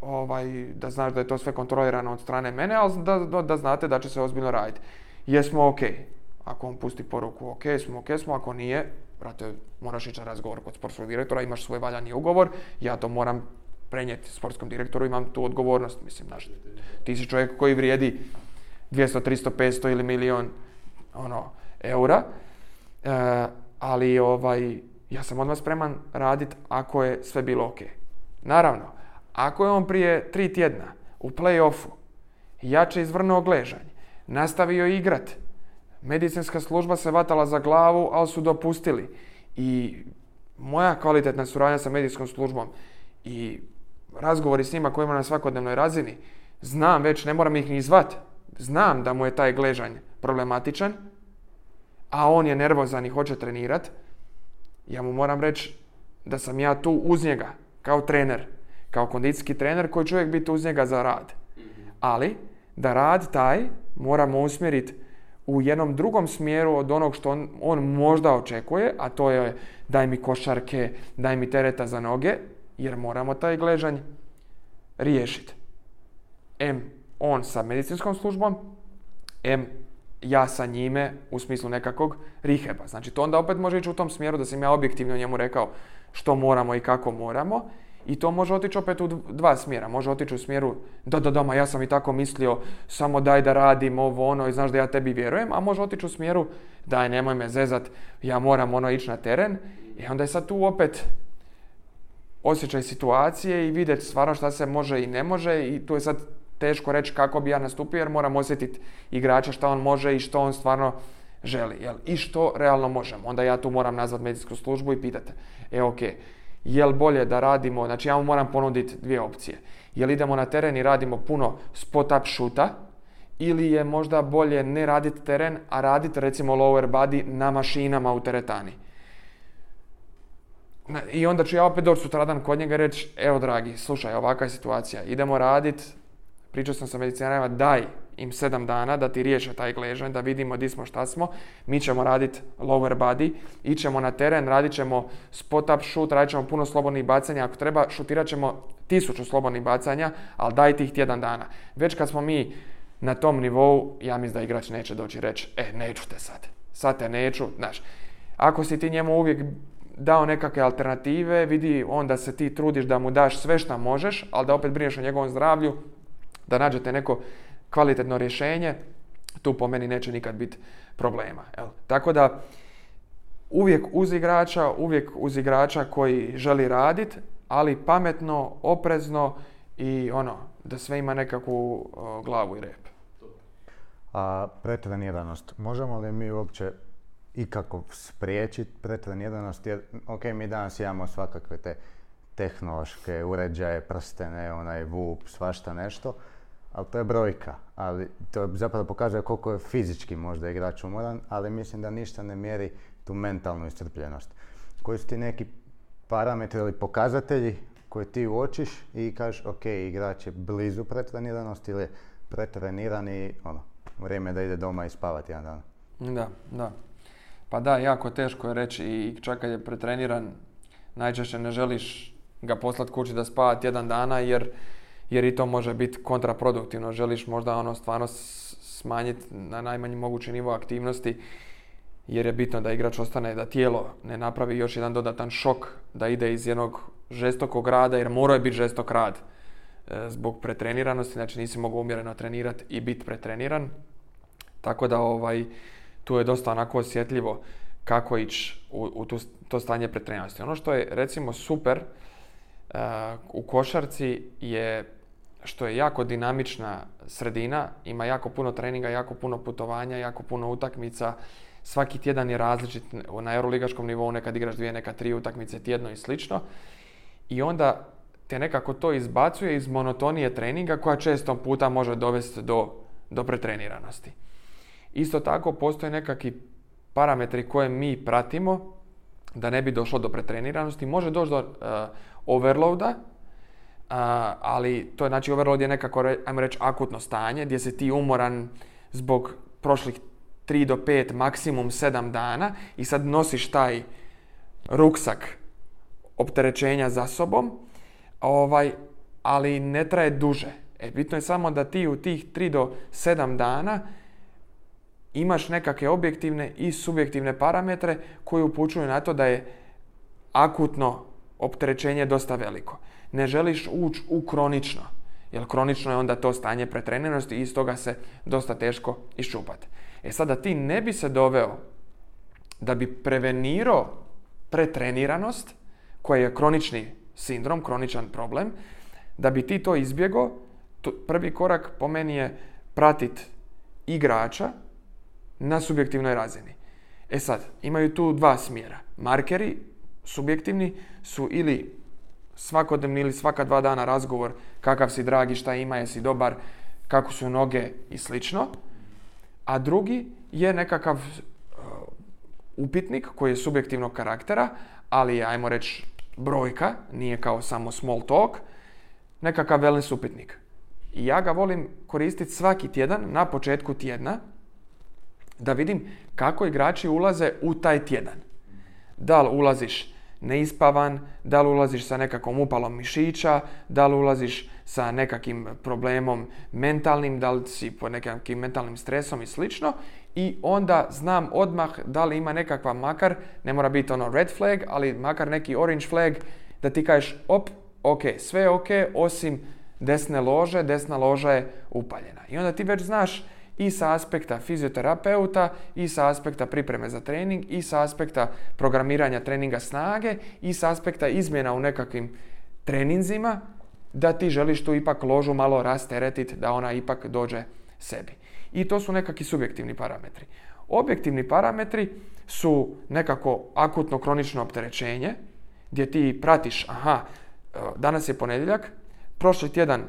ovaj, da znaš da je to sve kontrolirano od strane mene, ali da, da, znate da će se ozbiljno raditi. Jesmo ok. Ako on pusti poruku ok smo, ok smo, ako nije, brate, moraš ići na razgovor kod sportskog direktora, imaš svoj valjani ugovor, ja to moram prenijeti sportskom direktoru, imam tu odgovornost, mislim, znaš, ti si čovjek koji vrijedi 200, 300, 500 ili milion ono, eura, e, ali ovaj, ja sam odmah spreman radit ako je sve bilo ok. Naravno, ako je on prije tri tjedna u play-offu jače izvrnuo gležanj, nastavio igrat, medicinska služba se vatala za glavu, ali su dopustili. I moja kvalitetna suradnja sa medijskom službom i razgovori s njima koji imam na svakodnevnoj razini, znam već, ne moram ih ni zvat, znam da mu je taj gležanj problematičan, a on je nervozan i hoće trenirat, ja mu moram reći da sam ja tu uz njega, kao trener, kao kondicijski trener koji će uvijek biti uz njega za rad. Ali, da rad taj moramo usmjeriti u jednom drugom smjeru od onog što on, on možda očekuje, a to je daj mi košarke, daj mi tereta za noge, jer moramo taj gležanj riješiti. M on sa medicinskom službom, M ja sa njime u smislu nekakvog riheba. Znači to onda opet može ići u tom smjeru da sam ja objektivno njemu rekao što moramo i kako moramo. I to može otići opet u dva smjera. Može otići u smjeru da, da, da, ma ja sam i tako mislio, samo daj da radim ovo, ono i znaš da ja tebi vjerujem. A može otići u smjeru daj nemoj me zezat, ja moram ono ići na teren. I onda je sad tu opet osjećaj situacije i vidjeti stvarno šta se može i ne može i tu je sad teško reći kako bi ja nastupio jer moram osjetiti igrača šta on može i što on stvarno želi. Jel? I što realno možemo. Onda ja tu moram nazvat medicinsku službu i pitati, e ok, jel bolje da radimo, znači ja mu moram ponuditi dvije opcije. Jel idemo na teren i radimo puno spot-up šuta, ili je možda bolje ne raditi teren, a raditi recimo lower body na mašinama u teretani. I onda ću ja opet doći sutradan kod njega reći, evo dragi, slušaj, ovakva je situacija, idemo raditi, pričao sam sa medicinarima, daj im sedam dana da ti riješe taj gležanj, da vidimo di smo, šta smo. Mi ćemo raditi lower body, ićemo na teren, radit ćemo spot up shoot, radit ćemo puno slobodnih bacanja. Ako treba, šutirat ćemo tisuću slobodnih bacanja, ali daj tih tjedan dana. Već kad smo mi na tom nivou, ja mislim da igrač neće doći reći, e, neću te sad. Sad te neću, znaš. ako si ti njemu uvijek dao nekakve alternative, vidi onda se ti trudiš da mu daš sve što možeš, ali da opet brineš o njegovom zdravlju, da nađete neko kvalitetno rješenje, tu po meni neće nikad biti problema. Jel? Tako da uvijek uz igrača, uvijek uz igrača koji želi raditi, ali pametno, oprezno i ono, da sve ima nekakvu glavu i rep. A pretreniranost, možemo li mi uopće ikako spriječiti pretreniranost? Jer, ok, mi danas imamo svakakve te tehnološke uređaje, prstene, onaj VUP, svašta nešto, ali to je brojka. Ali to zapravo pokazuje koliko je fizički možda igrač umoran, ali mislim da ništa ne mjeri tu mentalnu iscrpljenost. Koji su ti neki parametri ili pokazatelji koje ti uočiš i kažeš ok, igrač je blizu pretreniranosti ili pretreniran i ono, vrijeme da ide doma i spavati jedan dan. Da, da. Pa da, jako teško je reći i čak kad je pretreniran, najčešće ne želiš ga poslati kući da spava tjedan dana jer, jer i to može biti kontraproduktivno. Želiš možda ono stvarno smanjiti na najmanji mogući nivo aktivnosti jer je bitno da igrač ostane, da tijelo ne napravi još jedan dodatan šok, da ide iz jednog žestokog rada, jer mora je biti žestok rad e, zbog pretreniranosti, znači nisi mogao umjereno trenirati i biti pretreniran. Tako da ovaj, tu je dosta onako osjetljivo kako ići u, u to stanje pretreniranosti. Ono što je recimo super uh, u košarci je što je jako dinamična sredina, ima jako puno treninga, jako puno putovanja, jako puno utakmica, svaki tjedan je različit na euroligaškom nivou, nekad igraš dvije, nekad tri utakmice tjedno i slično. I onda te nekako to izbacuje iz monotonije treninga koja često puta može dovesti do, do pretreniranosti. Isto tako postoje nekakvi parametri koje mi pratimo da ne bi došlo do pretreniranosti. Može doći do uh, overloada, ali to je znači overload je nekako, ajmo reći, akutno stanje gdje si ti umoran zbog prošlih 3 do 5, maksimum 7 dana i sad nosiš taj ruksak opterećenja za sobom, ovaj, ali ne traje duže. E, bitno je samo da ti u tih 3 do 7 dana imaš nekakve objektivne i subjektivne parametre koji upućuju na to da je akutno opterećenje dosta veliko. Ne želiš ući u kronično, jer kronično je onda to stanje pretreniranosti i iz toga se dosta teško iščupati. E sada ti ne bi se doveo da bi prevenirao pretreniranost, koja je kronični sindrom, kroničan problem, da bi ti to izbjegao, prvi korak po meni je pratit igrača na subjektivnoj razini. E sad, imaju tu dva smjera. Markeri, subjektivni, su ili svakodnevni ili svaka dva dana razgovor kakav si dragi, šta ima, jesi dobar, kako su noge i slično. A drugi je nekakav uh, upitnik koji je subjektivnog karaktera, ali je, ajmo reći, brojka, nije kao samo small talk, nekakav wellness upitnik. I ja ga volim koristiti svaki tjedan na početku tjedna da vidim kako igrači ulaze u taj tjedan. Da li ulaziš neispavan, da li ulaziš sa nekakvom upalom mišića, da li ulaziš sa nekakvim problemom mentalnim, da li si po nekakvim mentalnim stresom i slično. I onda znam odmah da li ima nekakva makar, ne mora biti ono red flag, ali makar neki orange flag, da ti kažeš op, ok, sve je ok, osim desne lože, desna loža je upaljena. I onda ti već znaš i sa aspekta fizioterapeuta, i sa aspekta pripreme za trening, i sa aspekta programiranja treninga snage, i sa aspekta izmjena u nekakvim treninzima, da ti želiš tu ipak ložu malo rasteretiti, da ona ipak dođe sebi. I to su nekakvi subjektivni parametri. Objektivni parametri su nekako akutno kronično opterećenje, gdje ti pratiš, aha, danas je ponedjeljak, prošli tjedan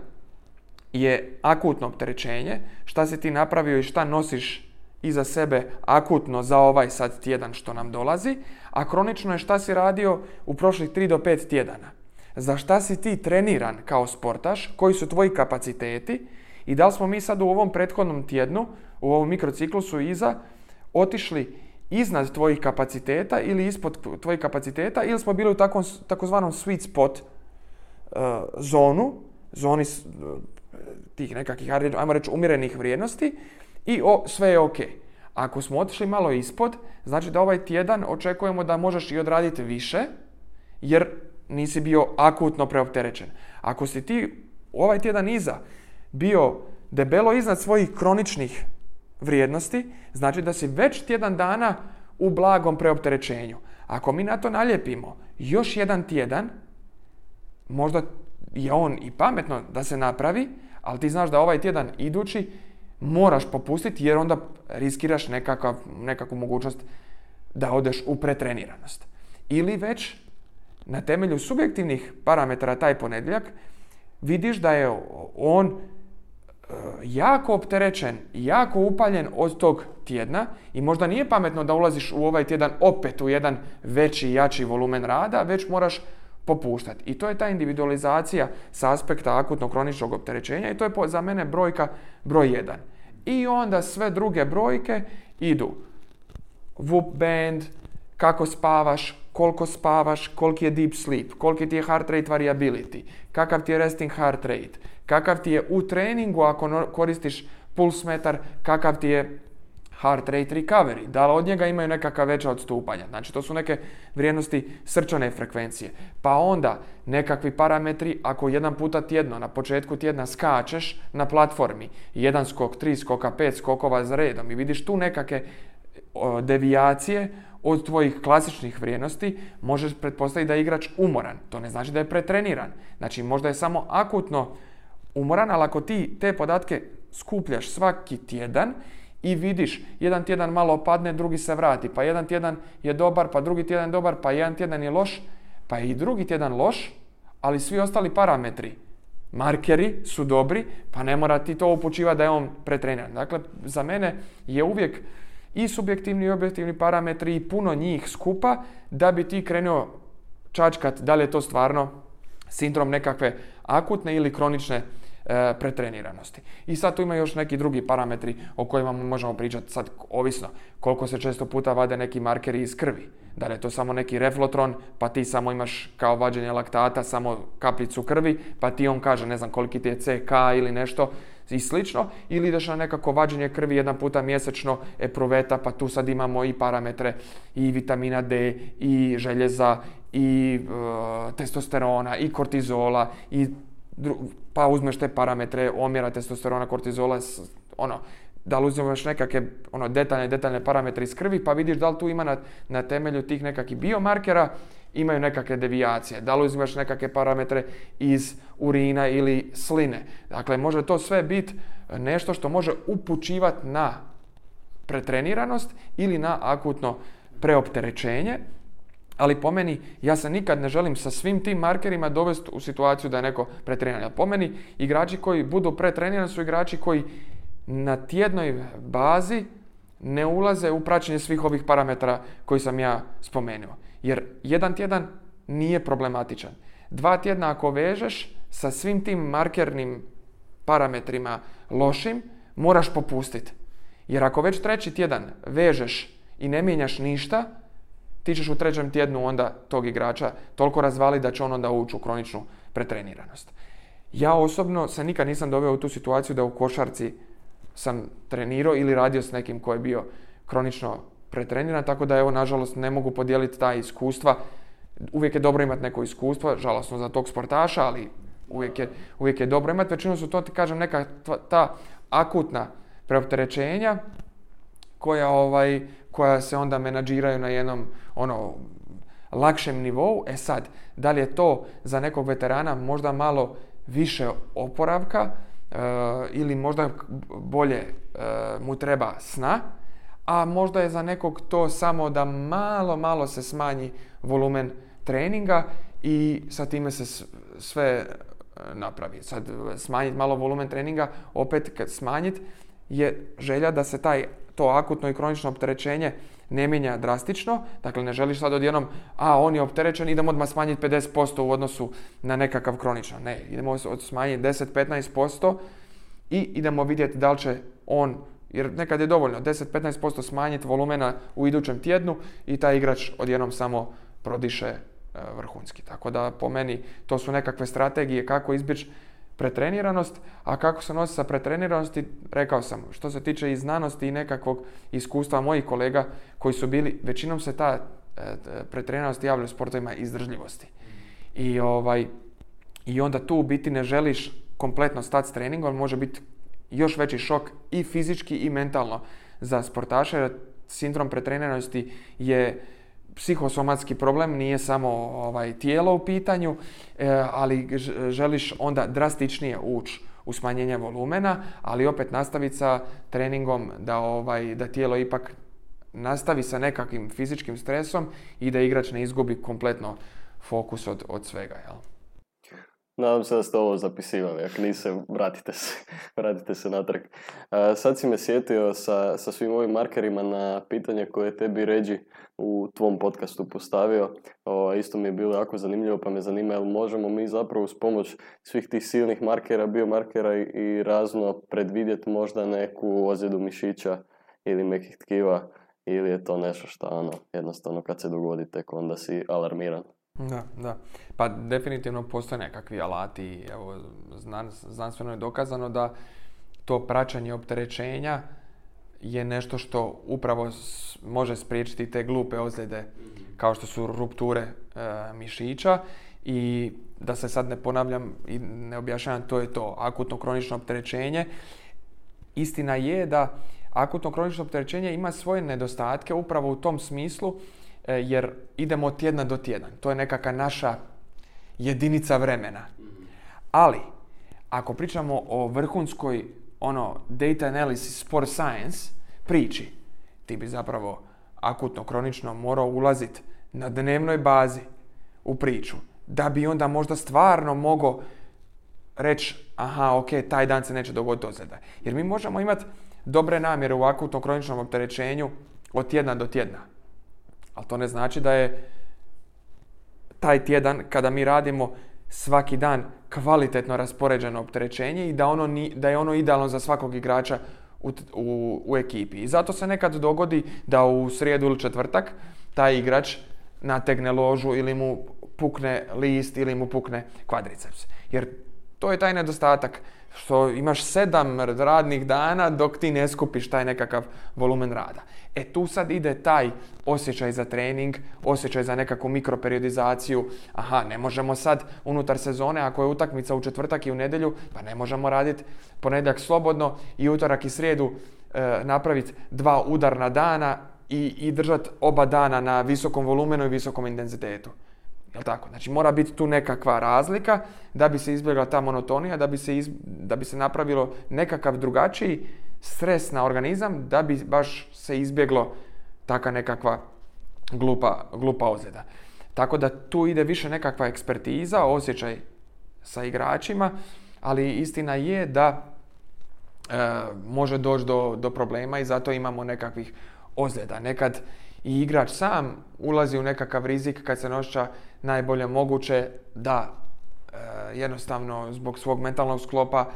je akutno opterećenje, šta si ti napravio i šta nosiš iza sebe akutno za ovaj sad tjedan što nam dolazi, a kronično je šta si radio u prošlih 3 do 5 tjedana. Za šta si ti treniran kao sportaš, koji su tvoji kapaciteti i da li smo mi sad u ovom prethodnom tjednu, u ovom mikrociklusu iza, otišli iznad tvojih kapaciteta ili ispod tvojih kapaciteta ili smo bili u takozvanom sweet spot uh, zonu, zoni tih nekakvih, ajmo reći, umjerenih vrijednosti i o, sve je ok. Ako smo otišli malo ispod, znači da ovaj tjedan očekujemo da možeš i odraditi više, jer nisi bio akutno preopterećen. Ako si ti ovaj tjedan iza bio debelo iznad svojih kroničnih vrijednosti, znači da si već tjedan dana u blagom preopterećenju. Ako mi na to naljepimo još jedan tjedan, možda je on i pametno da se napravi, ali ti znaš da ovaj tjedan idući moraš popustiti jer onda riskiraš nekakav, nekakvu mogućnost da odeš u pretreniranost. Ili već na temelju subjektivnih parametara taj ponedjeljak vidiš da je on e, jako opterećen jako upaljen od tog tjedna i možda nije pametno da ulaziš u ovaj tjedan opet u jedan veći jači volumen rada, već moraš popuštati. I to je ta individualizacija sa aspekta akutnog kroničnog opterećenja i to je za mene brojka broj 1. I onda sve druge brojke idu. Whoop band, kako spavaš, koliko spavaš, koliki je deep sleep, koliki ti je heart rate variability, kakav ti je resting heart rate, kakav ti je u treningu ako koristiš pulsmetar, kakav ti je heart rate recovery, da li od njega imaju nekakva veća odstupanja. Znači to su neke vrijednosti srčane frekvencije. Pa onda nekakvi parametri ako jedan puta tjedno na početku tjedna skačeš na platformi, jedan skok, tri skoka, pet skokova za redom i vidiš tu nekakve devijacije od tvojih klasičnih vrijednosti, možeš pretpostaviti da je igrač umoran. To ne znači da je pretreniran. Znači možda je samo akutno umoran, ali ako ti te podatke skupljaš svaki tjedan i vidiš, jedan tjedan malo padne, drugi se vrati, pa jedan tjedan je dobar, pa drugi tjedan je dobar, pa jedan tjedan je loš, pa i drugi tjedan loš, ali svi ostali parametri, markeri su dobri, pa ne mora ti to upućivati da je on pretreniran. Dakle, za mene je uvijek i subjektivni i objektivni parametri i puno njih skupa da bi ti krenuo čačkat da li je to stvarno sindrom nekakve akutne ili kronične E, pretreniranosti. I sad tu ima još neki drugi parametri o kojima možemo pričati sad ovisno koliko se često puta vade neki markeri iz krvi. Da li je to samo neki reflotron, pa ti samo imaš kao vađenje laktata samo kapljicu krvi, pa ti on kaže ne znam koliki ti je CK ili nešto i slično, ili ideš na nekako vađenje krvi jedan puta mjesečno epruveta, pa tu sad imamo i parametre i vitamina D, i željeza, i e, testosterona, i kortizola, i pa uzmeš te parametre omjera testosterona, kortizola, ono, da li uzmeš nekakve ono, detaljne, detaljne parametre iz krvi, pa vidiš da li tu ima na, na temelju tih nekakvih biomarkera imaju nekakve devijacije. Da li uzmeš nekakve parametre iz urina ili sline. Dakle, može to sve biti nešto što može upućivati na pretreniranost ili na akutno preopterećenje ali po meni ja se nikad ne želim sa svim tim markerima dovesti u situaciju da je neko pretreniran. Po meni igrači koji budu pretrenirani su igrači koji na tjednoj bazi ne ulaze u praćenje svih ovih parametara koji sam ja spomenuo. Jer jedan tjedan nije problematičan. Dva tjedna ako vežeš sa svim tim markernim parametrima lošim, moraš popustiti. Jer ako već treći tjedan vežeš i ne mijenjaš ništa, ti ćeš u trećem tjednu onda tog igrača toliko razvali da će on onda ući u kroničnu pretreniranost. Ja osobno se nikad nisam doveo u tu situaciju da u košarci sam trenirao ili radio s nekim ko je bio kronično pretreniran, tako da evo nažalost ne mogu podijeliti ta iskustva. Uvijek je dobro imati neko iskustvo, žalosno za tog sportaša, ali uvijek je, uvijek je dobro imati. Većinom su to, ti kažem, neka ta akutna preopterećenja koja, ovaj, koja se onda menadžiraju na jednom ono, lakšem nivou. E sad, da li je to za nekog veterana možda malo više oporavka e, ili možda bolje e, mu treba sna, a možda je za nekog to samo da malo, malo se smanji volumen treninga i sa time se sve e, napravi. Sad smanjiti malo volumen treninga, opet smanjiti je želja da se taj to akutno i kronično opterećenje ne mijenja drastično, dakle ne želiš sad odjednom, a on je opterećen, idemo odmah smanjiti 50% u odnosu na nekakav kronično. Ne, idemo smanjiti 10-15% i idemo vidjeti da li će on, jer nekad je dovoljno 10-15% smanjiti volumena u idućem tjednu i taj igrač odjednom samo prodiše e, vrhunski. Tako da po meni to su nekakve strategije kako izbjeći pretreniranost, a kako se nosi sa pretreniranosti, rekao sam, što se tiče i znanosti i nekakvog iskustva mojih kolega koji su bili, većinom se ta e, pretreniranost javlja u sportovima izdržljivosti. I, ovaj, I onda tu u biti ne želiš kompletno stati s treningom, može biti još veći šok i fizički i mentalno za sportaše, jer sindrom pretreniranosti je psihosomatski problem, nije samo ovaj, tijelo u pitanju, e, ali želiš onda drastičnije ući u smanjenje volumena, ali opet nastaviti sa treningom da, ovaj, da tijelo ipak nastavi sa nekakvim fizičkim stresom i da igrač ne izgubi kompletno fokus od, od svega. Jel? Nadam se da ste ovo zapisivali, ako niste, vratite se, vratite se natrag. sad si me sjetio sa, sa svim ovim markerima na pitanje koje je tebi Ređi u tvom podcastu postavio. O, isto mi je bilo jako zanimljivo, pa me zanima jel možemo mi zapravo uz pomoć svih tih silnih markera, biomarkera i, i razno predvidjeti možda neku ozljedu mišića ili nekih tkiva ili je to nešto što ono, jednostavno kad se dogodi tek onda si alarmiran. Da, da. Pa definitivno postoje nekakvi alati. Evo, znanstveno je dokazano da to praćanje opterećenja je nešto što upravo može spriječiti te glupe ozljede kao što su rupture e, mišića i da se sad ne ponavljam i ne objašnjavam, to je to akutno kronično opterećenje. Istina je da akutno kronično opterećenje ima svoje nedostatke upravo u tom smislu jer idemo od tjedna do tjedan. To je nekakva naša jedinica vremena. Ali, ako pričamo o vrhunskoj ono data analysis sport science priči, ti bi zapravo akutno, kronično morao ulaziti na dnevnoj bazi u priču, da bi onda možda stvarno mogao reći, aha, ok, taj dan se neće dogoditi ozljeda. Jer mi možemo imati dobre namjere u akutno kroničnom opterećenju od tjedna do tjedna. Ali to ne znači da je taj tjedan kada mi radimo svaki dan kvalitetno raspoređeno opterećenje i da, ono da je ono idealno za svakog igrača u, u, u, ekipi. I zato se nekad dogodi da u srijedu ili četvrtak taj igrač nategne ložu ili mu pukne list ili mu pukne kvadriceps. Jer to je taj nedostatak što imaš sedam radnih dana dok ti ne skupiš taj nekakav volumen rada. E tu sad ide taj osjećaj za trening, osjećaj za nekakvu mikroperiodizaciju. Aha, ne možemo sad unutar sezone, ako je utakmica u četvrtak i u nedjelju, pa ne možemo raditi ponedjeljak slobodno i utorak i srijedu e, napraviti dva udarna dana i, i držati oba dana na visokom volumenu i visokom intenzitetu. Jel tako? Znači mora biti tu nekakva razlika da bi se izbjegla ta monotonija, da bi se, da bi se napravilo nekakav drugačiji stres na organizam, da bi baš se izbjeglo taka nekakva glupa, glupa ozljeda. Tako da tu ide više nekakva ekspertiza, osjećaj sa igračima, ali istina je da e, može doći do, do problema i zato imamo nekakvih ozljeda. Nekad i igrač sam ulazi u nekakav rizik kad se nošća najbolje moguće da e, jednostavno zbog svog mentalnog sklopa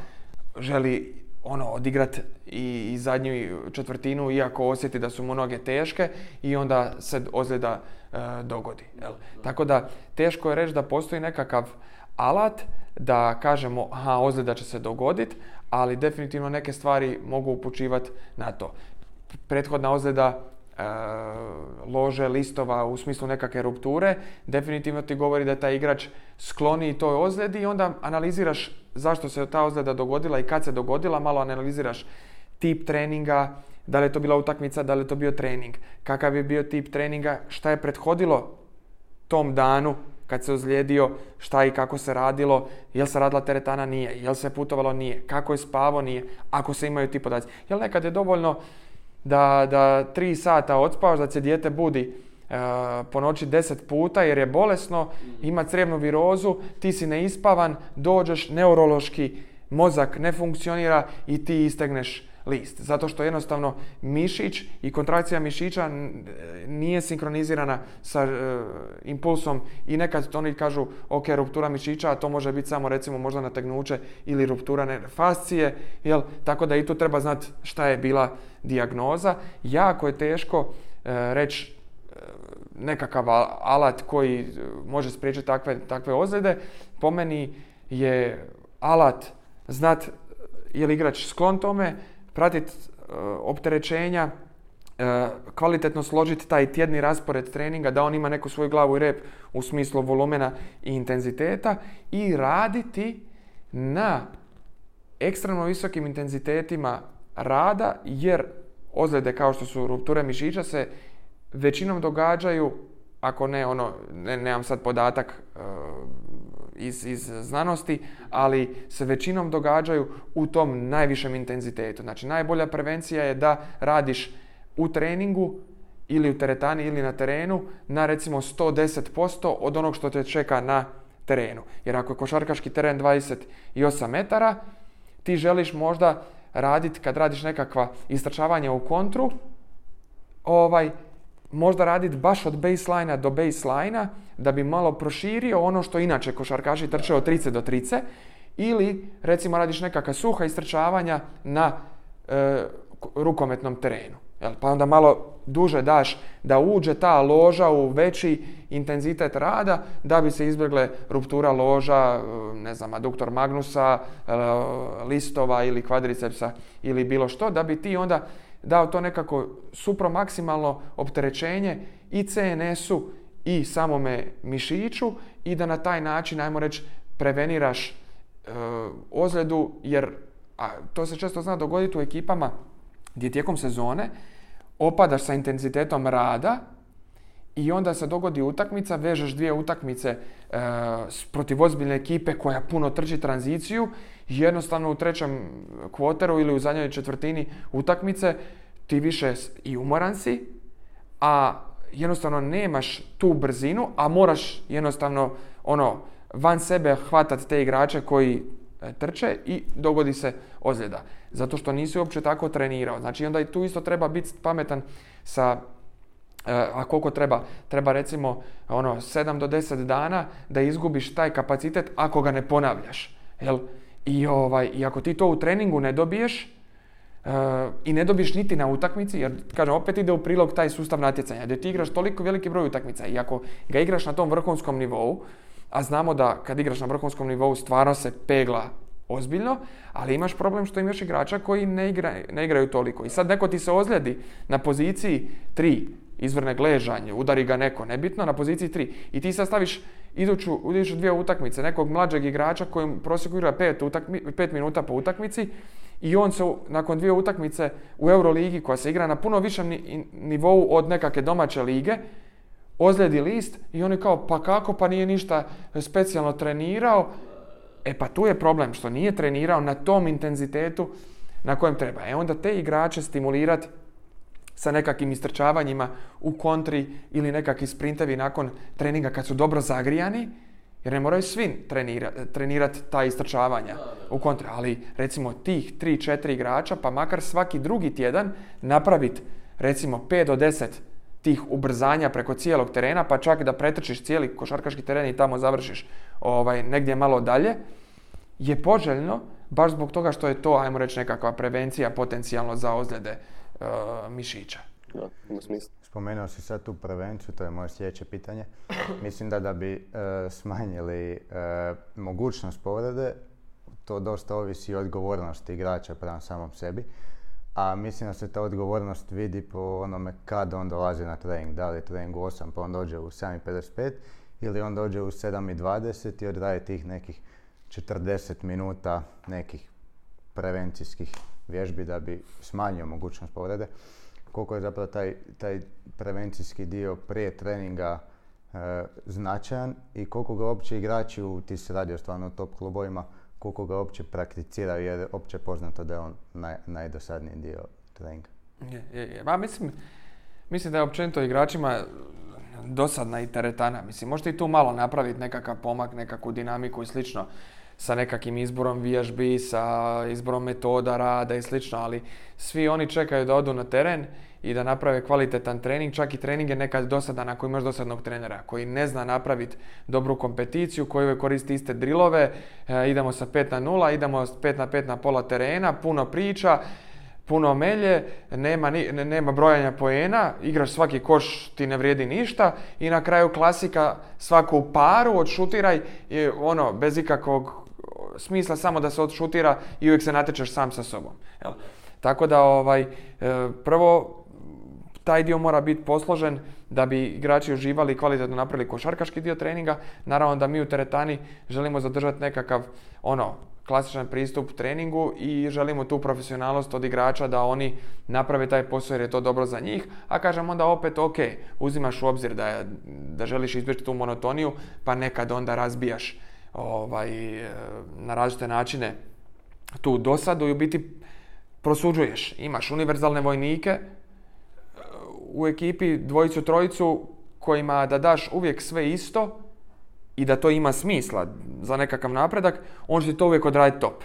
želi ono odigrat i, i zadnju četvrtinu iako osjeti da su mu noge teške i onda se ozljeda e, dogodi. Jel? Tako da teško je reći da postoji nekakav alat da kažemo aha ozljeda će se dogoditi, ali definitivno neke stvari mogu upućivati na to. Prethodna ozljeda lože listova u smislu nekakve rupture, definitivno ti govori da je taj igrač skloni toj ozljedi i onda analiziraš zašto se ta ozljeda dogodila i kad se dogodila, malo analiziraš tip treninga, da li je to bila utakmica, da li je to bio trening, kakav je bio tip treninga, šta je prethodilo tom danu kad se ozlijedio, šta i kako se radilo, jel se radila teretana, nije, jel se putovalo, nije, kako je spavo, nije, ako se imaju ti podaci. Jel nekad je dovoljno da, da tri sata odspavaš, da se dijete budi e, po noći deset puta jer je bolesno, ima crevnu virozu, ti si neispavan, dođeš, neurološki mozak ne funkcionira i ti istegneš list. Zato što jednostavno mišić i kontrakcija mišića nije sinkronizirana sa e, impulsom i nekad oni kažu ok, ruptura mišića, a to može biti samo recimo možda nategnuće ili ruptura fascije, jel? tako da i tu treba znati šta je bila dijagnoza. Jako je teško e, reći e, nekakav alat koji može spriječiti takve, takve ozljede. Po meni je alat, znat je li igrač sklon tome, pratiti opterećenja, kvalitetno složiti taj tjedni raspored treninga, da on ima neku svoju glavu i rep u smislu volumena i intenziteta i raditi na ekstremno visokim intenzitetima rada, jer ozljede kao što su rupture mišića se većinom događaju, ako ne ono, ne, nemam sad podatak uh, iz, iz znanosti, ali se većinom događaju u tom najvišem intenzitetu. Znači najbolja prevencija je da radiš u treningu ili u teretani ili na terenu na recimo 110% od onog što te čeka na terenu. Jer ako je košarkaški teren 28 metara, ti želiš možda raditi kad radiš nekakva istračavanja u kontru, ovaj, možda raditi baš od baseline do baseline da bi malo proširio ono što inače košarkaši trče od trice do trice ili recimo radiš nekakva suha istrčavanja na e, rukometnom terenu. Jel? Pa onda malo duže daš da uđe ta loža u veći intenzitet rada da bi se izbjegle ruptura loža, e, ne znam, aduktor magnusa, e, listova ili kvadricepsa ili bilo što, da bi ti onda dao to nekako supromaksimalno opterećenje i CNS-u i samome mišiću i da na taj način, ajmo reći, preveniraš e, ozljedu, jer a, to se često zna dogoditi u ekipama gdje tijekom sezone opadaš sa intenzitetom rada i onda se dogodi utakmica, vežeš dvije utakmice e, protiv ozbiljne ekipe koja puno trči tranziciju jednostavno u trećem kvoteru ili u zadnjoj četvrtini utakmice ti više i umoran si, a jednostavno nemaš tu brzinu, a moraš jednostavno ono van sebe hvatati te igrače koji e, trče i dogodi se ozljeda. Zato što nisi uopće tako trenirao. Znači onda i tu isto treba biti pametan sa e, a koliko treba? Treba recimo ono 7 do 10 dana da izgubiš taj kapacitet ako ga ne ponavljaš. Jel? I, ovaj, I ako ti to u treningu ne dobiješ, Uh, i ne dobiješ niti na utakmici, jer kažem, opet ide u prilog taj sustav natjecanja, gdje ti igraš toliko veliki broj utakmica i ako ga igraš na tom vrhunskom nivou, a znamo da kad igraš na vrhunskom nivou stvarno se pegla ozbiljno, ali imaš problem što imaš igrača koji ne, ne igraju toliko. I sad neko ti se ozljedi na poziciji 3, izvrne gležanje, udari ga neko, nebitno, na poziciji 3. I ti sad staviš iduću, iduću dvije utakmice nekog mlađeg igrača koji prosjeku igra 5 minuta po utakmici i on se nakon dvije utakmice u Euroligi koja se igra na puno višem nivou od nekakve domaće lige, ozljedi list i oni kao pa kako pa nije ništa specijalno trenirao. E pa tu je problem što nije trenirao na tom intenzitetu na kojem treba. E onda te igrače stimulirati sa nekakvim istrčavanjima u kontri ili nekakvi sprintevi nakon treninga kad su dobro zagrijani jer ne moraju svi trenirati trenirat ta istrčavanja u kontra, ali recimo tih 3-4 igrača, pa makar svaki drugi tjedan napraviti recimo 5 do 10 tih ubrzanja preko cijelog terena, pa čak da pretrčiš cijeli košarkaški teren i tamo završiš ovaj, negdje malo dalje, je poželjno baš zbog toga što je to, ajmo reći, nekakva prevencija potencijalno za ozljede uh, mišića. Da, ima smisla. Spomenuo si sad tu prevenciju, to je moje sljedeće pitanje. Mislim da da bi e, smanjili e, mogućnost povrede, to dosta ovisi o odgovornosti igrača prema samom sebi. A mislim da se ta odgovornost vidi po onome kad on dolazi na trening. Da li je trening u 8 pa on dođe u 7.55 ili on dođe u 7.20 i odradi tih nekih 40 minuta nekih prevencijskih vježbi da bi smanjio mogućnost povrede koliko je zapravo taj, taj prevencijski dio prije treninga e, značajan i koliko ga uopće igrači u, ti se radio stvarno top klubovima, koliko ga uopće prakticiraju jer je opće poznato da je on naj, najdosadniji dio treninga. Je, je, je. Ma, mislim, mislim da je općenito igračima dosadna i teretana. Mislim, možete i tu malo napraviti nekakav pomak, nekakvu dinamiku i slično sa nekakvim izborom vježbi, sa izborom metoda rada i slično, ali svi oni čekaju da odu na teren i da naprave kvalitetan trening, čak i trening je nekad dosadan ako imaš dosadnog trenera koji ne zna napraviti dobru kompeticiju, koji koristi iste drilove, e, idemo sa 5 na 0, idemo 5 na 5 na pola terena, puno priča, puno melje, nema, nema brojanja poena, igraš svaki koš ti ne vrijedi ništa i na kraju klasika svaku paru odšutiraj i ono bez ikakvog smisla samo da se odšutira i uvijek se natječeš sam sa sobom. Jel? Tako da ovaj, e, prvo taj dio mora biti posložen da bi igrači uživali i kvalitetno napravili košarkaški dio treninga. Naravno da mi u teretani želimo zadržati nekakav ono klasičan pristup treningu i želimo tu profesionalnost od igrača da oni naprave taj posao jer je to dobro za njih, a kažem onda opet ok, uzimaš u obzir da, da želiš izbjeći tu monotoniju, pa nekad onda razbijaš ovaj, na različite načine tu dosadu i u biti prosuđuješ. Imaš univerzalne vojnike, u ekipi dvojicu, trojicu kojima da daš uvijek sve isto i da to ima smisla za nekakav napredak, on će to uvijek odraditi top.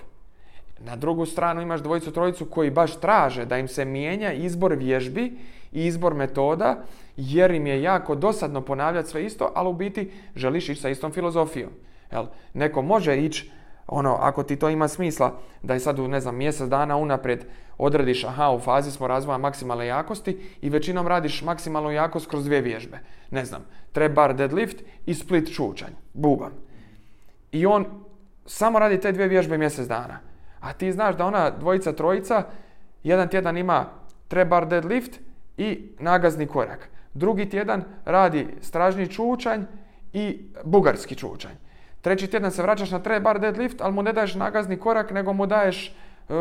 Na drugu stranu imaš dvojicu, trojicu koji baš traže da im se mijenja izbor vježbi i izbor metoda, jer im je jako dosadno ponavljati sve isto, ali u biti želiš ići sa istom filozofijom. Jel? Neko može ići ono, ako ti to ima smisla, da je sad u, ne znam, mjesec dana unaprijed odrediš, aha, u fazi smo razvoja maksimalne jakosti i većinom radiš maksimalnu jakost kroz dvije vježbe. Ne znam, trap bar deadlift i split čučanj, buban. I on samo radi te dvije vježbe mjesec dana. A ti znaš da ona dvojica, trojica, jedan tjedan ima trap bar deadlift i nagazni korak. Drugi tjedan radi stražni čučanj i bugarski čučanj. Treći tjedan se vraćaš na tre bar deadlift, ali mu ne daješ nagazni korak, nego mu daješ uh,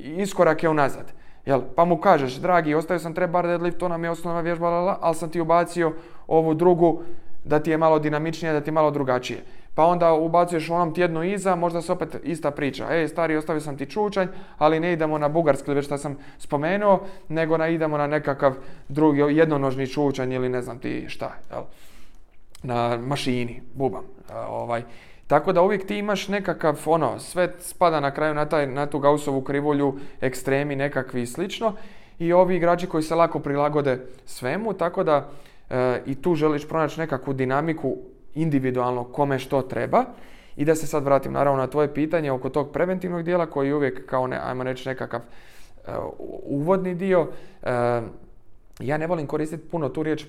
iskorake unazad. Jel? Pa mu kažeš, dragi, ostavio sam tre bar deadlift, to nam je osnovna vježba, ali sam ti ubacio ovu drugu da ti je malo dinamičnije, da ti je malo drugačije. Pa onda ubacuješ u onom tjednu iza, možda se opet ista priča. E, stari, ostavio sam ti čučanj, ali ne idemo na bugarski, već što sam spomenuo, nego na, idemo na nekakav drugi, jednonožni čučanj ili ne znam ti šta. Jel? Na mašini, bubam. Ovaj. Tako da uvijek ti imaš nekakav, ono, sve spada na kraju na, taj, na tu Gaussovu krivulju, ekstremi nekakvi i slično. I ovi igrači koji se lako prilagode svemu, tako da e, i tu želiš pronaći nekakvu dinamiku individualno kome što treba. I da se sad vratim naravno na tvoje pitanje oko tog preventivnog dijela koji je uvijek kao, ne, ajmo reći, nekakav e, uvodni dio. E, ja ne volim koristiti puno tu riječ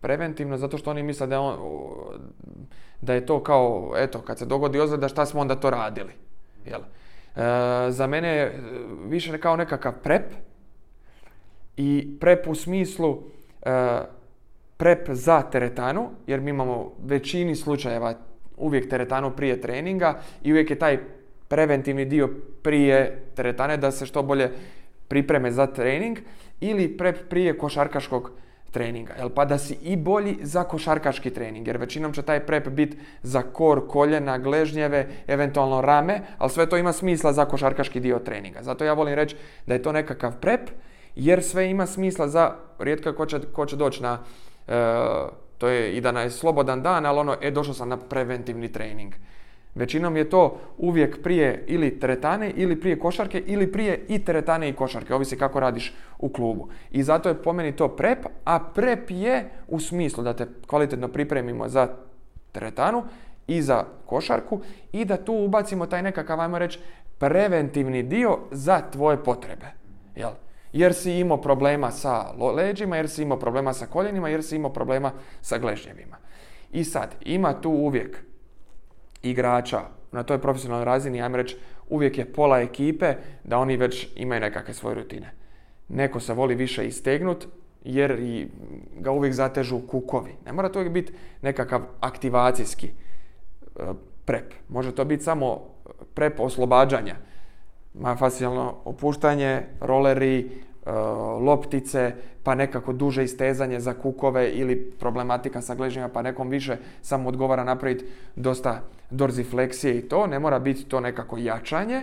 preventivno zato što oni misle da on, da je to kao, eto, kad se dogodi ozljeda šta smo onda to radili. Jel? E, za mene je više kao nekakav prep i prep u smislu e, prep za teretanu, jer mi imamo većini slučajeva uvijek teretanu prije treninga i uvijek je taj preventivni dio prije teretane da se što bolje pripreme za trening ili prep prije košarkaškog treninga. Jel? Pa da si i bolji za košarkaški trening, jer većinom će taj prep biti za kor, koljena, gležnjeve, eventualno rame, ali sve to ima smisla za košarkaški dio treninga. Zato ja volim reći da je to nekakav prep, jer sve ima smisla za, rijetko ko će, ko će doći na, e, to je i da je slobodan dan, ali ono, e, došao sam na preventivni trening. Većinom je to uvijek prije ili teretane, ili prije košarke, ili prije i teretane i košarke, ovisi kako radiš u klubu. I zato je po meni to prep, a prep je u smislu da te kvalitetno pripremimo za teretanu i za košarku i da tu ubacimo taj nekakav, ajmo reći, preventivni dio za tvoje potrebe. Jel? Jer si imao problema sa leđima, jer si imao problema sa koljenima, jer si imao problema sa gležnjevima. I sad, ima tu uvijek igrača na toj profesionalnoj razini, ajmo reći, uvijek je pola ekipe da oni već imaju nekakve svoje rutine. Neko se voli više istegnut jer ga uvijek zatežu kukovi. Ne mora to uvijek biti nekakav aktivacijski e, prep. Može to biti samo prep oslobađanja. Facijalno opuštanje, roleri, loptice, pa nekako duže istezanje za kukove ili problematika sa gležnjima, pa nekom više samo odgovara napraviti dosta dorzifleksije i to, ne mora biti to nekako jačanje,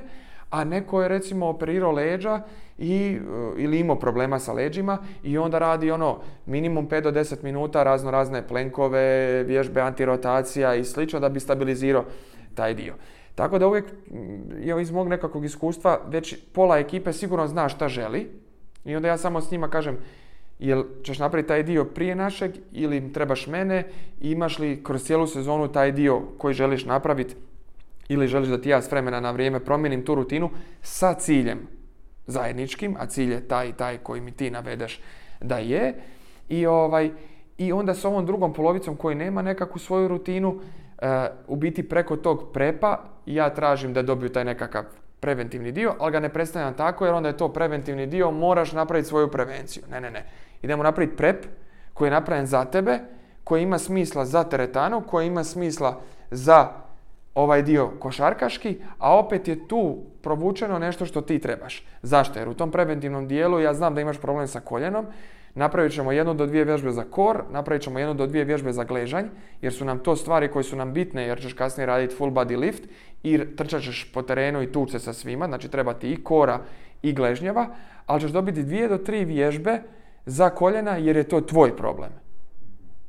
a neko je recimo operirao leđa i, e, ili imao problema sa leđima i onda radi ono minimum 5 do 10 minuta razno razne plenkove, vježbe antirotacija i slično da bi stabilizirao taj dio. Tako da uvijek, je iz mog nekakvog iskustva, već pola ekipe sigurno zna šta želi, i onda ja samo s njima kažem, jel ćeš napraviti taj dio prije našeg ili trebaš mene, imaš li kroz cijelu sezonu taj dio koji želiš napraviti ili želiš da ti ja s vremena na vrijeme promijenim tu rutinu sa ciljem zajedničkim, a cilj je taj i taj koji mi ti navedeš da je. I, ovaj, i onda s ovom drugom polovicom koji nema nekakvu svoju rutinu, e, u biti preko tog prepa ja tražim da dobiju taj nekakav preventivni dio, ali ga ne predstavljam tako jer onda je to preventivni dio, moraš napraviti svoju prevenciju. Ne, ne, ne. Idemo napraviti prep koji je napravljen za tebe, koji ima smisla za teretanu, koji ima smisla za ovaj dio košarkaški, a opet je tu provučeno nešto što ti trebaš. Zašto? Jer u tom preventivnom dijelu ja znam da imaš problem sa koljenom, napravit ćemo jednu do dvije vježbe za kor, napravit ćemo jednu do dvije vježbe za gležanj, jer su nam to stvari koje su nam bitne, jer ćeš kasnije raditi full body lift i trčat ćeš po terenu i tuče sa svima, znači treba ti i kora i gležnjeva, ali ćeš dobiti dvije do tri vježbe za koljena jer je to tvoj problem.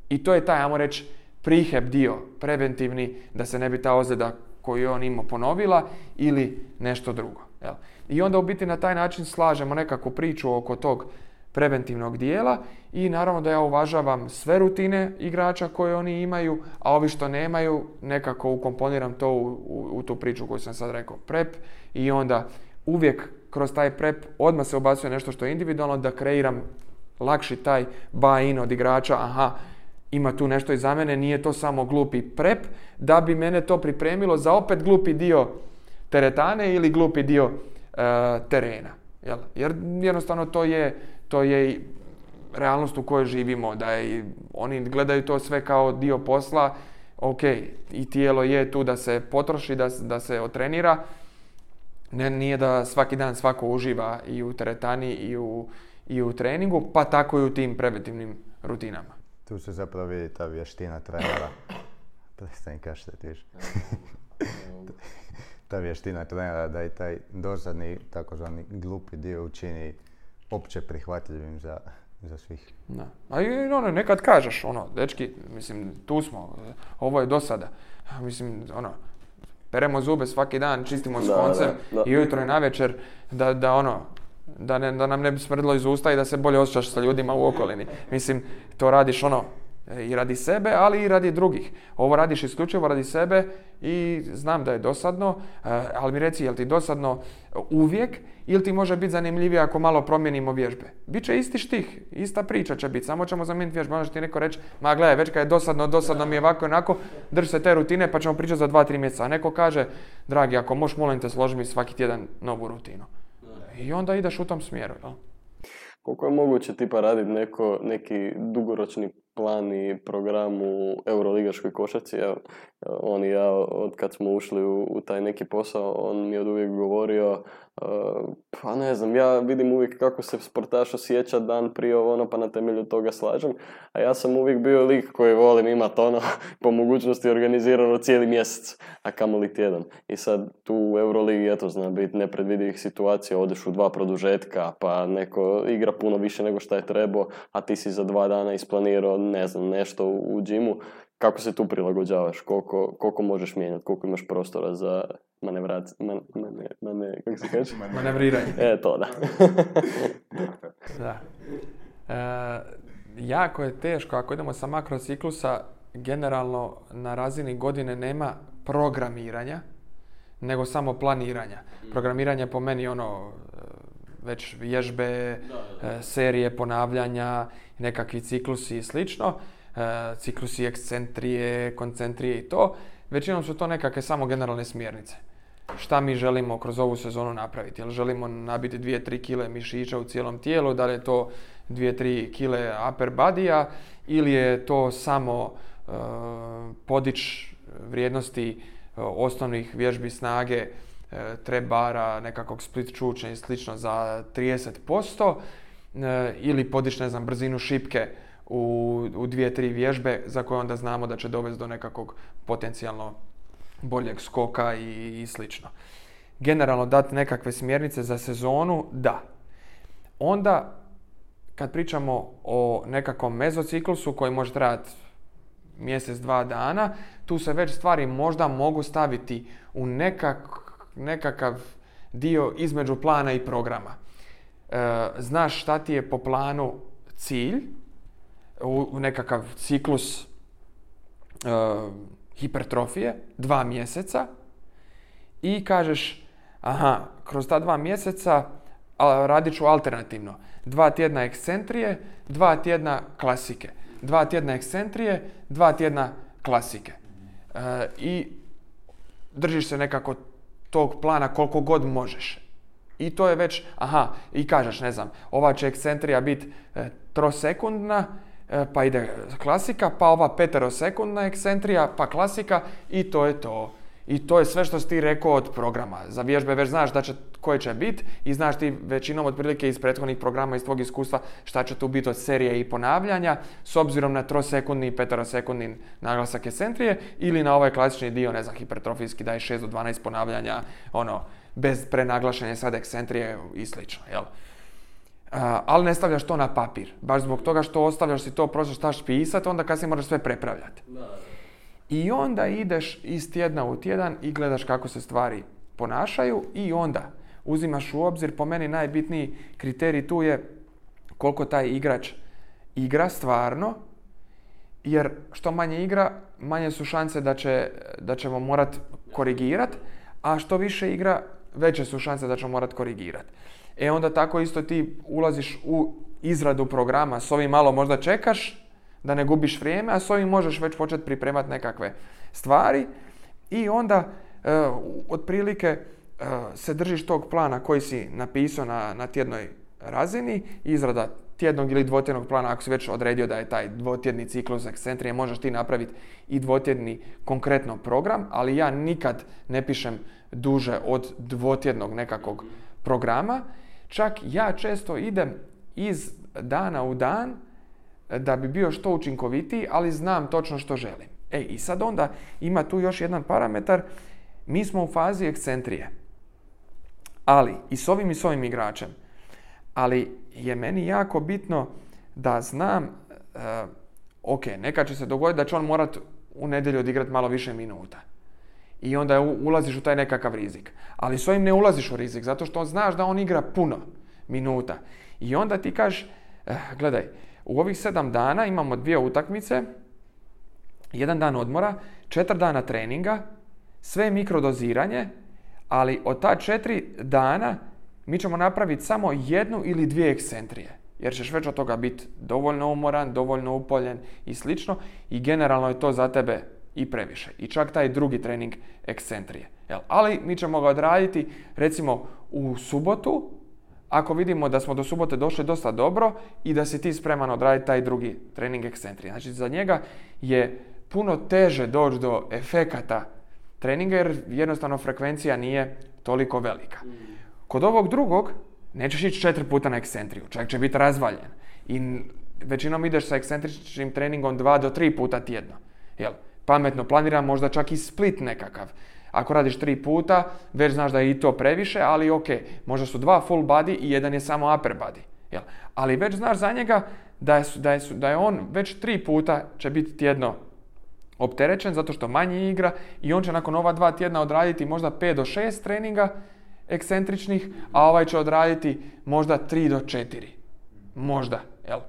I to je taj, ajmo reći, priheb dio, preventivni, da se ne bi ta ozljeda koju je on imao ponovila ili nešto drugo. Jel? I onda u biti na taj način slažemo nekakvu priču oko tog preventivnog dijela i naravno da ja uvažavam sve rutine igrača koje oni imaju, a ovi što nemaju nekako ukomponiram to u, u, tu priču koju sam sad rekao, prep i onda uvijek kroz taj prep odmah se ubacuje nešto što je individualno da kreiram lakši taj buy-in od igrača, aha, ima tu nešto i za mene, nije to samo glupi prep, da bi mene to pripremilo za opet glupi dio teretane ili glupi dio e, terena. Jel? Jer jednostavno to je, to je realnost u kojoj živimo, da je, oni gledaju to sve kao dio posla, ok, i tijelo je tu da se potroši, da, da se otrenira, ne, nije da svaki dan svako uživa i u teretani i u, i u treningu, pa tako i u tim preventivnim rutinama. Tu se zapravo vidi ta vještina trenera. Prestani tiš. ta vještina trenera da i taj dosadni, takozvani glupi dio učini opće prihvatljivim za, za svih. Da. A i ono, nekad kažeš, ono, dečki, mislim, tu smo, ovo je dosada. Mislim, ono, peremo zube svaki dan, čistimo s koncem i ujutro i navečer da, da ono, da, ne, da nam ne bi smrdilo iz usta i da se bolje osjećaš sa ljudima u okolini. Mislim, to radiš ono i radi sebe, ali i radi drugih. Ovo radiš isključivo radi sebe i znam da je dosadno, eh, ali mi reci, jel ti dosadno uvijek ili ti može biti zanimljivije ako malo promijenimo vježbe? Biće isti štih, ista priča će biti, samo ćemo zamijeniti vježbe. Može ti neko reći, ma gledaj, već kad je dosadno, dosadno mi je ovako i onako, drži se te rutine pa ćemo pričati za dva, tri mjeseca. A neko kaže, dragi, ako možeš, molim te, složi mi svaki tjedan novu rutinu. I onda ideš u tom smjeru. Jel? Koliko je moguće tipa raditi neko, neki dugoročni plan i program u Euroligaškoj košarci. Evo, on i ja, od kad smo ušli u, u taj neki posao, on mi je od uvijek govorio pa ne znam, ja vidim uvijek kako se sportaš osjeća dan prije ono, pa na temelju toga slažem. A ja sam uvijek bio lik koji volim imati ono, po mogućnosti organizirano cijeli mjesec, a kamoli tjedan. I sad tu u Euroligi, eto, zna biti nepredvidivih situacija, odeš u dva produžetka, pa neko igra puno više nego što je trebao, a ti si za dva dana isplanirao, ne znam, nešto u, džimu kako se tu prilagođavaš, koliko, koliko možeš mijenjati, koliko imaš prostora za manevrac, man, mane, kako se kaže? Manevriranje. E, to da. da. E, jako je teško, ako idemo sa makrociklusa, generalno na razini godine nema programiranja, nego samo planiranja. Programiranje po meni ono već vježbe, e, serije ponavljanja, nekakvi ciklusi i slično. E, ciklusi ekscentrije, koncentrije i to. Većinom su to nekakve samo generalne smjernice. Šta mi želimo kroz ovu sezonu napraviti? Jel želimo nabiti 2-3 kile mišića u cijelom tijelu? Da li je to 2-3 kile upper bodya ili je to samo uh, podić vrijednosti osnovnih vježbi snage, uh, trebara, nekakvog split čuča i slično za 30% ili podići, ne znam, brzinu šipke u, u dvije, tri vježbe za koje onda znamo da će dovesti do nekakvog potencijalno boljeg skoka i, i slično. Generalno dati nekakve smjernice za sezonu, da. Onda, kad pričamo o nekakvom mezociklusu koji može trajati mjesec, dva dana, tu se već stvari možda mogu staviti u nekak, nekakav dio između plana i programa. E, znaš šta ti je po planu cilj, u nekakav ciklus uh, hipertrofije, dva mjeseca i kažeš, aha, kroz ta dva mjeseca radit ću alternativno. Dva tjedna ekscentrije, dva tjedna klasike. Dva tjedna ekscentrije, dva tjedna klasike. Uh, i držiš se nekako tog plana koliko god možeš. I to je već, aha, i kažeš, ne znam, ova će ekscentrija biti e, trosekundna, e, pa ide klasika, pa ova peterosekundna ekscentrija, pa klasika i to je to. I to je sve što si ti rekao od programa. Za vježbe već znaš da će, koje će biti i znaš ti većinom otprilike iz prethodnih programa iz tvog iskustva šta će tu biti od serije i ponavljanja s obzirom na trosekundni i peterosekundni naglasak ekscentrije ili na ovaj klasični dio, ne znam, hipertrofijski daje 6 do 12 ponavljanja, ono, bez prenaglašenja sad ekscentrije i slično, jel? ali ne stavljaš to na papir. Baš zbog toga što ostavljaš si to, prosto štaš pisati, onda kasnije moraš sve prepravljati. I onda ideš iz tjedna u tjedan i gledaš kako se stvari ponašaju i onda uzimaš u obzir, po meni najbitniji kriterij tu je koliko taj igrač igra stvarno, jer što manje igra, manje su šanse da, će, da ćemo morat korigirati, a što više igra, veće su šanse da ćemo morat korigirati. E onda tako isto ti ulaziš u izradu programa, s ovim malo možda čekaš, da ne gubiš vrijeme, a s ovim možeš već početi pripremati nekakve stvari i onda e, otprilike e, se držiš tog plana koji si napisao na, na tjednoj razini, izrada tjednog ili dvotjednog plana, ako si već odredio da je taj dvotjedni ciklus ekscentrije, možeš ti napraviti i dvotjedni konkretno program, ali ja nikad ne pišem duže od dvotjednog nekakvog programa. Čak ja često idem iz dana u dan da bi bio što učinkovitiji, ali znam točno što želim. E, i sad onda ima tu još jedan parametar. Mi smo u fazi ekscentrije. Ali, i s ovim i s ovim igračem. Ali je meni jako bitno da znam, uh, ok, neka će se dogoditi da će on morat u nedjelju odigrati malo više minuta. I onda ulaziš u taj nekakav rizik. Ali s ovim ne ulaziš u rizik, zato što znaš da on igra puno minuta. I onda ti kažeš, eh, gledaj, u ovih sedam dana imamo dvije utakmice, jedan dan odmora, četiri dana treninga, sve mikrodoziranje, ali od ta četiri dana mi ćemo napraviti samo jednu ili dvije ekscentrije. Jer ćeš već od toga biti dovoljno umoran, dovoljno upoljen i slično. I generalno je to za tebe i previše. I čak taj drugi trening ekscentrije. Ali mi ćemo ga odraditi recimo u subotu ako vidimo da smo do subote došli dosta dobro i da si ti spreman odraditi taj drugi trening ekscentrije. Znači za njega je puno teže doći do efekata treninga jer jednostavno frekvencija nije toliko velika. Kod ovog drugog nećeš ići četiri puta na ekscentriju, čovjek će biti razvaljen. I većinom ideš sa ekscentričnim treningom dva do tri puta tjedno. Jel? Pametno planiram možda čak i split nekakav. Ako radiš tri puta, već znaš da je i to previše, ali ok, možda su dva full body i jedan je samo upper body. Jel? Ali već znaš za njega da je, da, je, da je on već tri puta će biti tjedno opterećen zato što manje igra i on će nakon ova dva tjedna odraditi možda 5 do 6 treninga ekscentričnih, a ovaj će odraditi možda 3 do 4. Možda. Jel?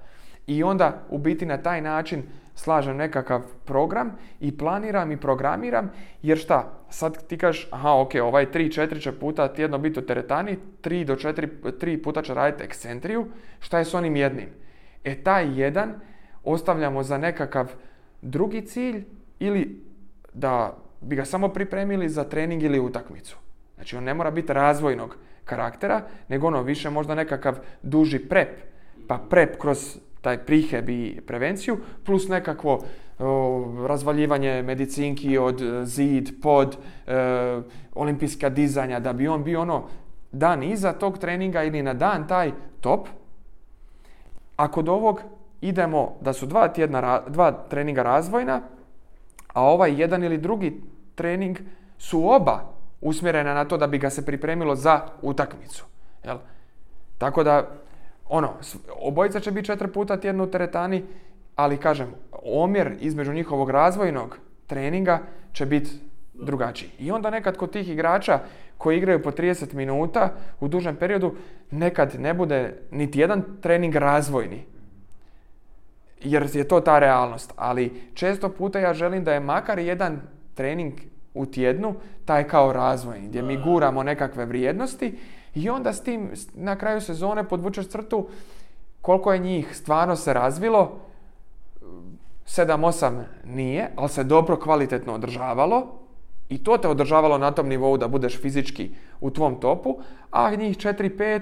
I onda u biti na taj način slažem nekakav program i planiram i programiram, jer šta, sad ti kažeš, aha, ok, ovaj 3-4 će puta tjedno biti u teretani, 3 do 4, 3 puta će raditi ekscentriju, šta je s onim jednim? E taj jedan ostavljamo za nekakav drugi cilj ili da bi ga samo pripremili za trening ili utakmicu. Znači on ne mora biti razvojnog karaktera, nego ono više možda nekakav duži prep, pa prep kroz taj priheb i prevenciju, plus nekakvo razvaljivanje medicinki od e, zid, pod, e, olimpijska dizanja, da bi on bio ono dan iza tog treninga ili na dan taj top. A kod ovog idemo da su dva, tjedna, dva treninga razvojna, a ovaj jedan ili drugi trening su oba usmjerena na to da bi ga se pripremilo za utakmicu. Jel? Tako da ono, obojica će biti četiri puta tjedno u teretani, ali kažem, omjer između njihovog razvojnog treninga će biti drugačiji. I onda nekad kod tih igrača koji igraju po 30 minuta u dužem periodu, nekad ne bude niti jedan trening razvojni. Jer je to ta realnost. Ali često puta ja želim da je makar jedan trening u tjednu taj kao razvojni, gdje mi guramo nekakve vrijednosti i onda s tim na kraju sezone podvučeš crtu koliko je njih stvarno se razvilo, 7-8 nije, ali se dobro kvalitetno održavalo i to te održavalo na tom nivou da budeš fizički u tvom topu, a njih 4-5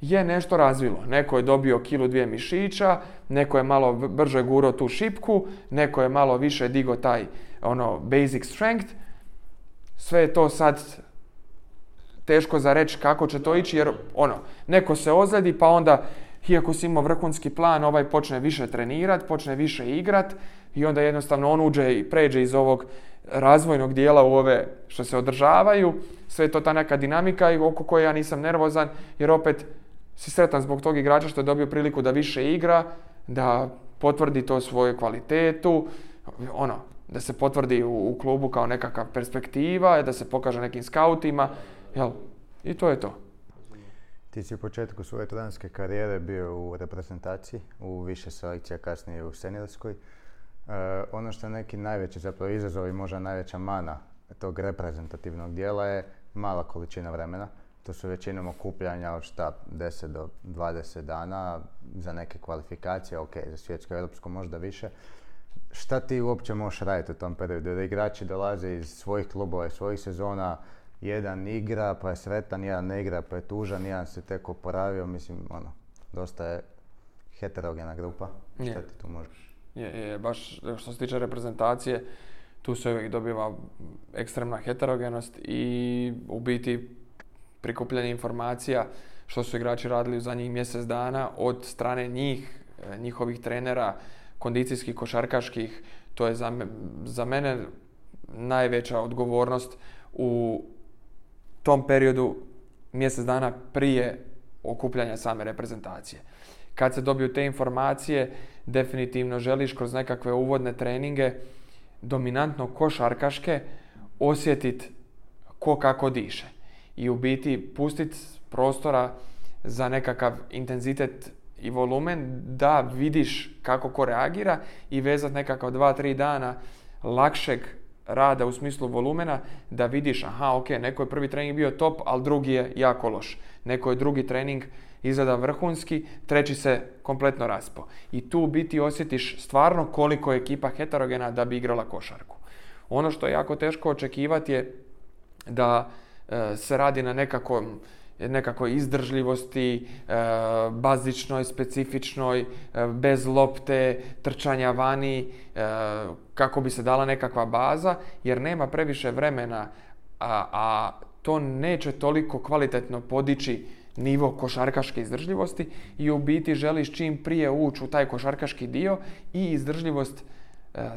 je nešto razvilo. Neko je dobio kilu dvije mišića, neko je malo brže guro tu šipku, neko je malo više digo taj ono basic strength. Sve je to sad teško za reći kako će to ići jer ono, neko se ozljedi pa onda iako si imao vrhunski plan, ovaj počne više trenirat, počne više igrat i onda jednostavno on uđe i pređe iz ovog razvojnog dijela u ove što se održavaju. Sve je to ta neka dinamika i oko koje ja nisam nervozan jer opet si sretan zbog tog igrača što je dobio priliku da više igra, da potvrdi to svoju kvalitetu, ono, da se potvrdi u, klubu kao nekakva perspektiva, da se pokaže nekim skautima, jel? I to je to. Ti si u početku svoje trenerske karijere bio u reprezentaciji, u više selekcija, kasnije u seniorskoj. E, ono što je neki najveći zapravo izazov i možda najveća mana tog reprezentativnog dijela je mala količina vremena. To su većinom okupljanja od šta 10 do 20 dana za neke kvalifikacije, ok, za svjetsko europsko možda više. Šta ti uopće možeš raditi u tom periodu? Da igrači dolaze iz svojih klubova, iz svojih sezona, jedan igra pa je sretan, jedan ne igra pa je tužan, jedan se tek oporavio, mislim, ono, dosta je heterogena grupa. Šta ti tu možeš? Je, je, baš što se tiče reprezentacije, tu se uvijek dobiva ekstremna heterogenost i u biti prikupljanje informacija što su igrači radili u zadnjih mjesec dana od strane njih, e, njihovih trenera, kondicijskih, košarkaških, to je za, za mene najveća odgovornost u tom periodu mjesec dana prije okupljanja same reprezentacije. Kad se dobiju te informacije, definitivno želiš kroz nekakve uvodne treninge, dominantno košarkaške, osjetiti ko kako diše. I u biti pustiti prostora za nekakav intenzitet i volumen da vidiš kako ko reagira i vezat nekakav dva, tri dana lakšeg rada u smislu volumena da vidiš, aha, ok, neko je prvi trening bio top, ali drugi je jako loš. Neko je drugi trening izgleda vrhunski, treći se kompletno raspo. I tu biti osjetiš stvarno koliko je ekipa heterogena da bi igrala košarku. Ono što je jako teško očekivati je da e, se radi na nekakvom nekakvoj izdržljivosti, e, bazičnoj, specifičnoj, e, bez lopte, trčanja vani, e, kako bi se dala nekakva baza, jer nema previše vremena, a, a to neće toliko kvalitetno podići nivo košarkaške izdržljivosti i u biti želiš čim prije ući u taj košarkaški dio i izdržljivost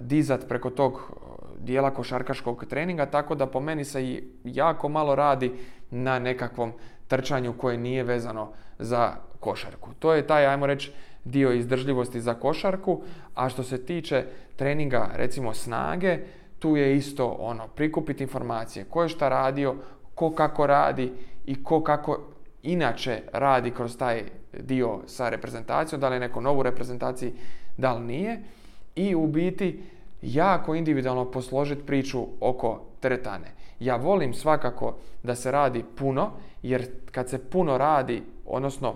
dizat preko tog dijela košarkaškog treninga, tako da po meni se jako malo radi na nekakvom trčanju koje nije vezano za košarku. To je taj, ajmo reći, dio izdržljivosti za košarku, a što se tiče treninga, recimo snage, tu je isto ono, prikupiti informacije, ko je šta radio, ko kako radi i ko kako inače radi kroz taj dio sa reprezentacijom, da li je neko novu reprezentaciji, da li nije. I u biti jako individualno posložiti priču oko teretane. Ja volim svakako da se radi puno, jer kad se puno radi, odnosno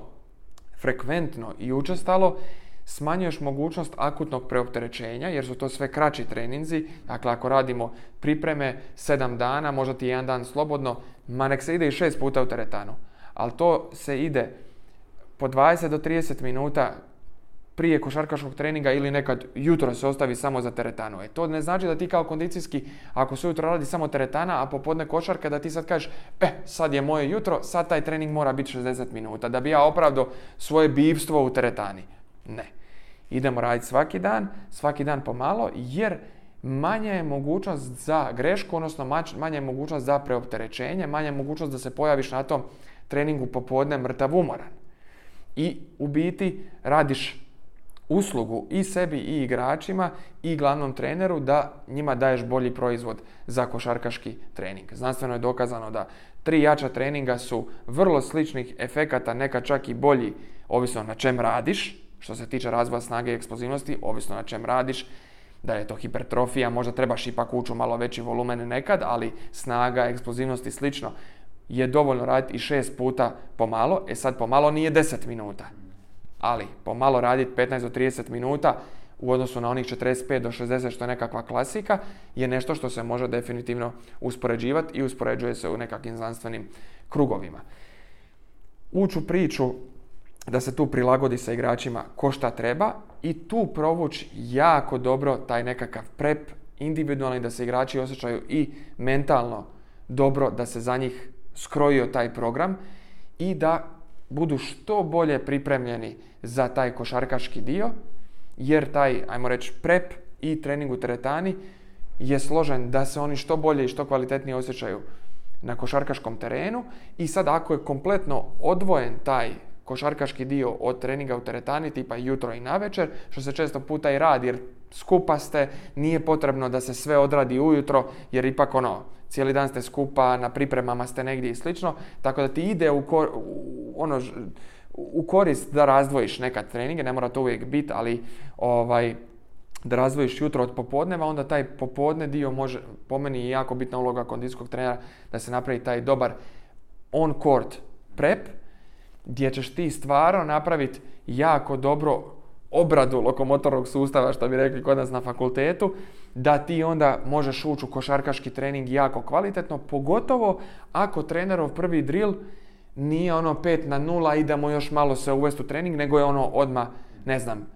frekventno i učestalo, smanjuješ mogućnost akutnog preopterećenja, jer su to sve kraći treninzi. Dakle, ako radimo pripreme 7 dana, možda ti jedan dan slobodno, ma nek se ide i 6 puta u teretanu. Ali to se ide po 20 do 30 minuta prije košarkaškog treninga ili nekad jutro se ostavi samo za teretanu. E, to ne znači da ti kao kondicijski, ako se jutro radi samo teretana, a popodne košarka, da ti sad kažeš, e, sad je moje jutro, sad taj trening mora biti 60 minuta, da bi ja opravdao svoje bivstvo u teretani. Ne. Idemo raditi svaki dan, svaki dan pomalo, jer manja je mogućnost za grešku, odnosno manja je mogućnost za preopterećenje, manja je mogućnost da se pojaviš na tom treningu popodne mrtav umoran. I u biti radiš uslugu i sebi i igračima i glavnom treneru da njima daješ bolji proizvod za košarkaški trening. Znanstveno je dokazano da tri jača treninga su vrlo sličnih efekata, neka čak i bolji, ovisno na čem radiš, što se tiče razvoja snage i eksplozivnosti, ovisno na čem radiš, da je to hipertrofija, možda trebaš ipak ući u malo veći volumen nekad, ali snaga, eksplozivnost i slično je dovoljno raditi i šest puta pomalo. E sad pomalo nije deset minuta ali pomalo raditi 15 do 30 minuta u odnosu na onih 45 do 60 što je nekakva klasika, je nešto što se može definitivno uspoređivati i uspoređuje se u nekakvim znanstvenim krugovima. Ući u priču da se tu prilagodi sa igračima ko šta treba i tu provući jako dobro taj nekakav prep individualni da se igrači osjećaju i mentalno dobro da se za njih skrojio taj program i da budu što bolje pripremljeni za taj košarkaški dio, jer taj, ajmo reći, prep i trening u teretani je složen da se oni što bolje i što kvalitetnije osjećaju na košarkaškom terenu. I sad ako je kompletno odvojen taj košarkaški dio od treninga u teretani, tipa jutro i navečer, što se često puta i radi jer skupa ste, nije potrebno da se sve odradi ujutro jer ipak ono, cijeli dan ste skupa, na pripremama ste negdje i slično, tako da ti ide u, ono, u korist da razdvojiš nekad treninge, ne mora to uvijek biti, ali ovaj, da razdvojiš jutro od popodneva, onda taj popodne dio može, po meni je jako bitna uloga kondicijskog trenera da se napravi taj dobar on-court prep, gdje ćeš ti stvarno napraviti jako dobro obradu lokomotornog sustava, što bi rekli kod nas na fakultetu, da ti onda možeš ući u košarkaški trening jako kvalitetno, pogotovo ako trenerov prvi drill nije ono 5 na 0, idemo još malo se uvesti u trening, nego je ono odmah, ne znam,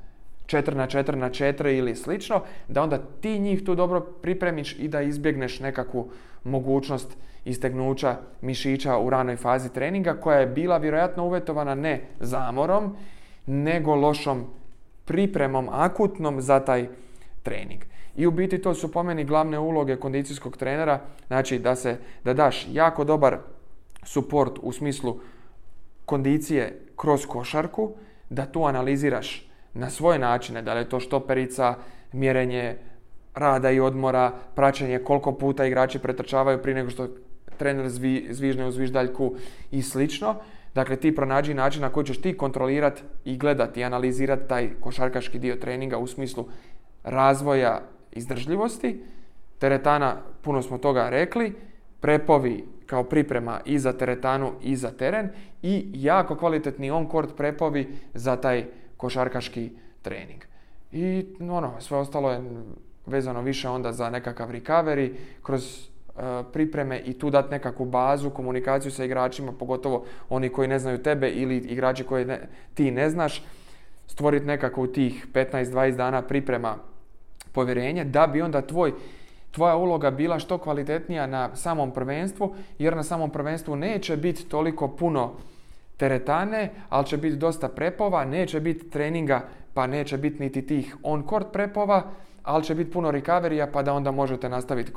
4 na 4 na 4 ili slično, da onda ti njih tu dobro pripremiš i da izbjegneš nekakvu mogućnost istegnuća mišića u ranoj fazi treninga koja je bila vjerojatno uvjetovana ne zamorom, nego lošom pripremom akutnom za taj trening. I u biti to su po meni glavne uloge kondicijskog trenera, znači da se da daš jako dobar suport u smislu kondicije kroz košarku, da tu analiziraš na svoje načine, da li je to štoperica, mjerenje rada i odmora, praćenje koliko puta igrači pretrčavaju prije nego što trener zvi, zvižne u zviždaljku i slično. Dakle, ti pronađi način na koji ćeš ti kontrolirati i gledati i analizirati taj košarkaški dio treninga u smislu razvoja izdržljivosti. Teretana, puno smo toga rekli, prepovi kao priprema i za teretanu i za teren i jako kvalitetni on-court prepovi za taj košarkaški trening. I ono, sve ostalo je vezano više onda za nekakav recovery, kroz E, pripreme i tu dati nekakvu bazu, komunikaciju sa igračima, pogotovo oni koji ne znaju tebe ili igrači koje ti ne znaš, stvoriti nekako tih 15-20 dana priprema povjerenje da bi onda tvoj tvoja uloga bila što kvalitetnija na samom prvenstvu, jer na samom prvenstvu neće biti toliko puno teretane, ali će biti dosta prepova, neće biti treninga, pa neće biti niti tih on-court prepova, ali će biti puno recoverija pa da onda možete nastaviti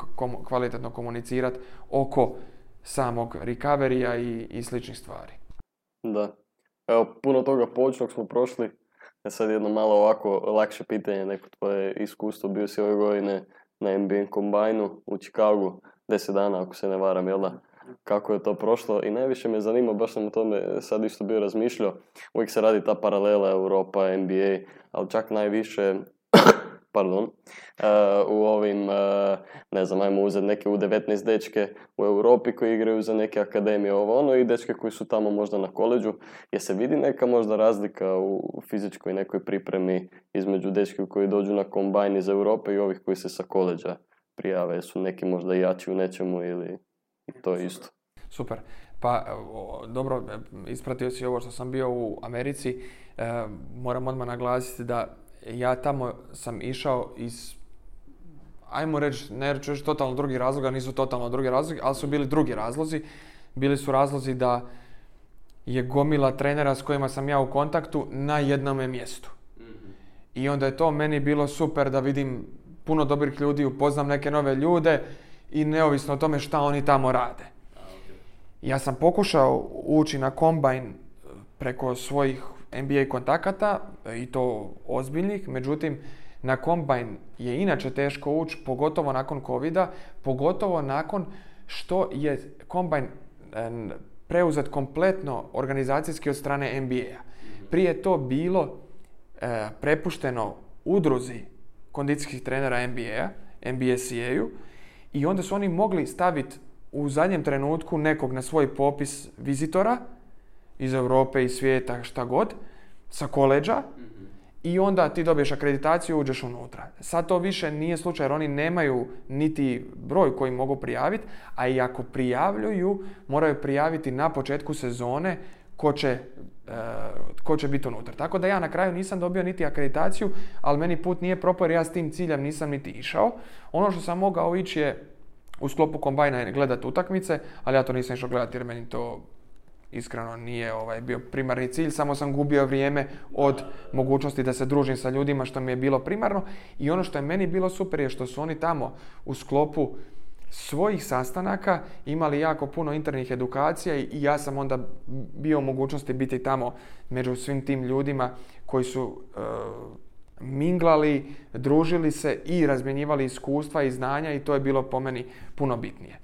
kvalitetno komunicirati oko samog recoverija i, i sličnih stvari. Da. Evo, puno toga poučnog smo prošli. E sad jedno malo ovako lakše pitanje, neko tvoje iskustvo. Bio si ove godine na NBA kombajnu u Chicagu, deset dana ako se ne varam, jel da? Kako je to prošlo i najviše me zanima, baš sam o tome sad isto bio razmišljao, uvijek se radi ta paralela Europa, NBA, ali čak najviše pardon, uh, u ovim, uh, ne znam, ajmo uzeti neke U19 dečke u Europi koji igraju za neke akademije ovo ono i dečke koji su tamo možda na koleđu. Je se vidi neka možda razlika u fizičkoj nekoj pripremi između dečki koji dođu na kombajn iz Europe i ovih koji se sa koleđa prijave? Su neki možda jači u nečemu ili to isto? Super. Pa, dobro, ispratio si ovo što sam bio u Americi. E, moram odmah naglasiti da ja tamo sam išao iz ajmo reći, ne reći totalno drugi razloga, nisu totalno drugi razlogi, ali su bili drugi razlozi. Bili su razlozi da je gomila trenera s kojima sam ja u kontaktu na jednome mjestu. I onda je to meni bilo super da vidim puno dobrih ljudi, upoznam neke nove ljude i neovisno o tome šta oni tamo rade. Ja sam pokušao ući na kombajn preko svojih NBA kontakata i to ozbiljnih, međutim na kombajn je inače teško ući, pogotovo nakon covid pogotovo nakon što je kombajn preuzet kompletno organizacijski od strane NBA-a. Prije to bilo e, prepušteno udruzi kondicijskih trenera NBA-a, NBSCA-u i onda su oni mogli staviti u zadnjem trenutku nekog na svoj popis vizitora iz Europe i svijeta, šta god, sa koleđa i onda ti dobiješ akreditaciju i uđeš unutra. Sad to više nije slučaj jer oni nemaju niti broj koji mogu prijaviti, a i ako prijavljuju, moraju prijaviti na početku sezone ko će, e, ko će biti unutra. Tako da ja na kraju nisam dobio niti akreditaciju, ali meni put nije propao jer ja s tim ciljem nisam niti išao. Ono što sam mogao ići je u sklopu kombajna gledati utakmice, ali ja to nisam išao gledati jer meni to iskreno nije ovaj, bio primarni cilj, samo sam gubio vrijeme od mogućnosti da se družim sa ljudima što mi je bilo primarno i ono što je meni bilo super je što su oni tamo u sklopu svojih sastanaka imali jako puno internih edukacija i ja sam onda bio u mogućnosti biti tamo među svim tim ljudima koji su e, minglali, družili se i razmjenjivali iskustva i znanja i to je bilo po meni puno bitnije.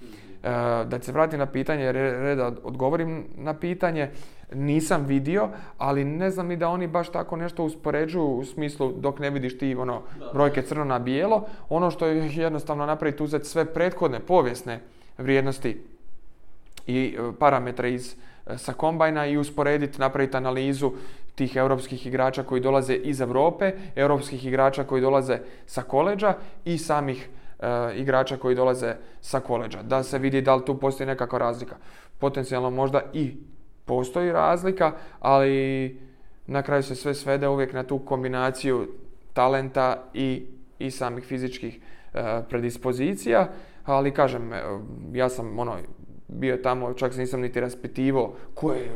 E, da se vratim na pitanje, reda odgovorim na pitanje, nisam vidio, ali ne znam ni da oni baš tako nešto uspoređuju u smislu dok ne vidiš ti ono brojke crno na bijelo. Ono što je jednostavno napraviti uzeti sve prethodne povijesne vrijednosti i e, parametre iz e, sa kombajna i usporediti, napraviti analizu tih europskih igrača koji dolaze iz Europe, europskih igrača koji dolaze sa koleđa i samih igrača koji dolaze sa koleđa. Da se vidi da li tu postoji nekakva razlika. Potencijalno možda i postoji razlika, ali na kraju se sve svede uvijek na tu kombinaciju talenta i, i samih fizičkih e, predispozicija. Ali kažem, ja sam ono, bio tamo, čak nisam niti raspitivo ko je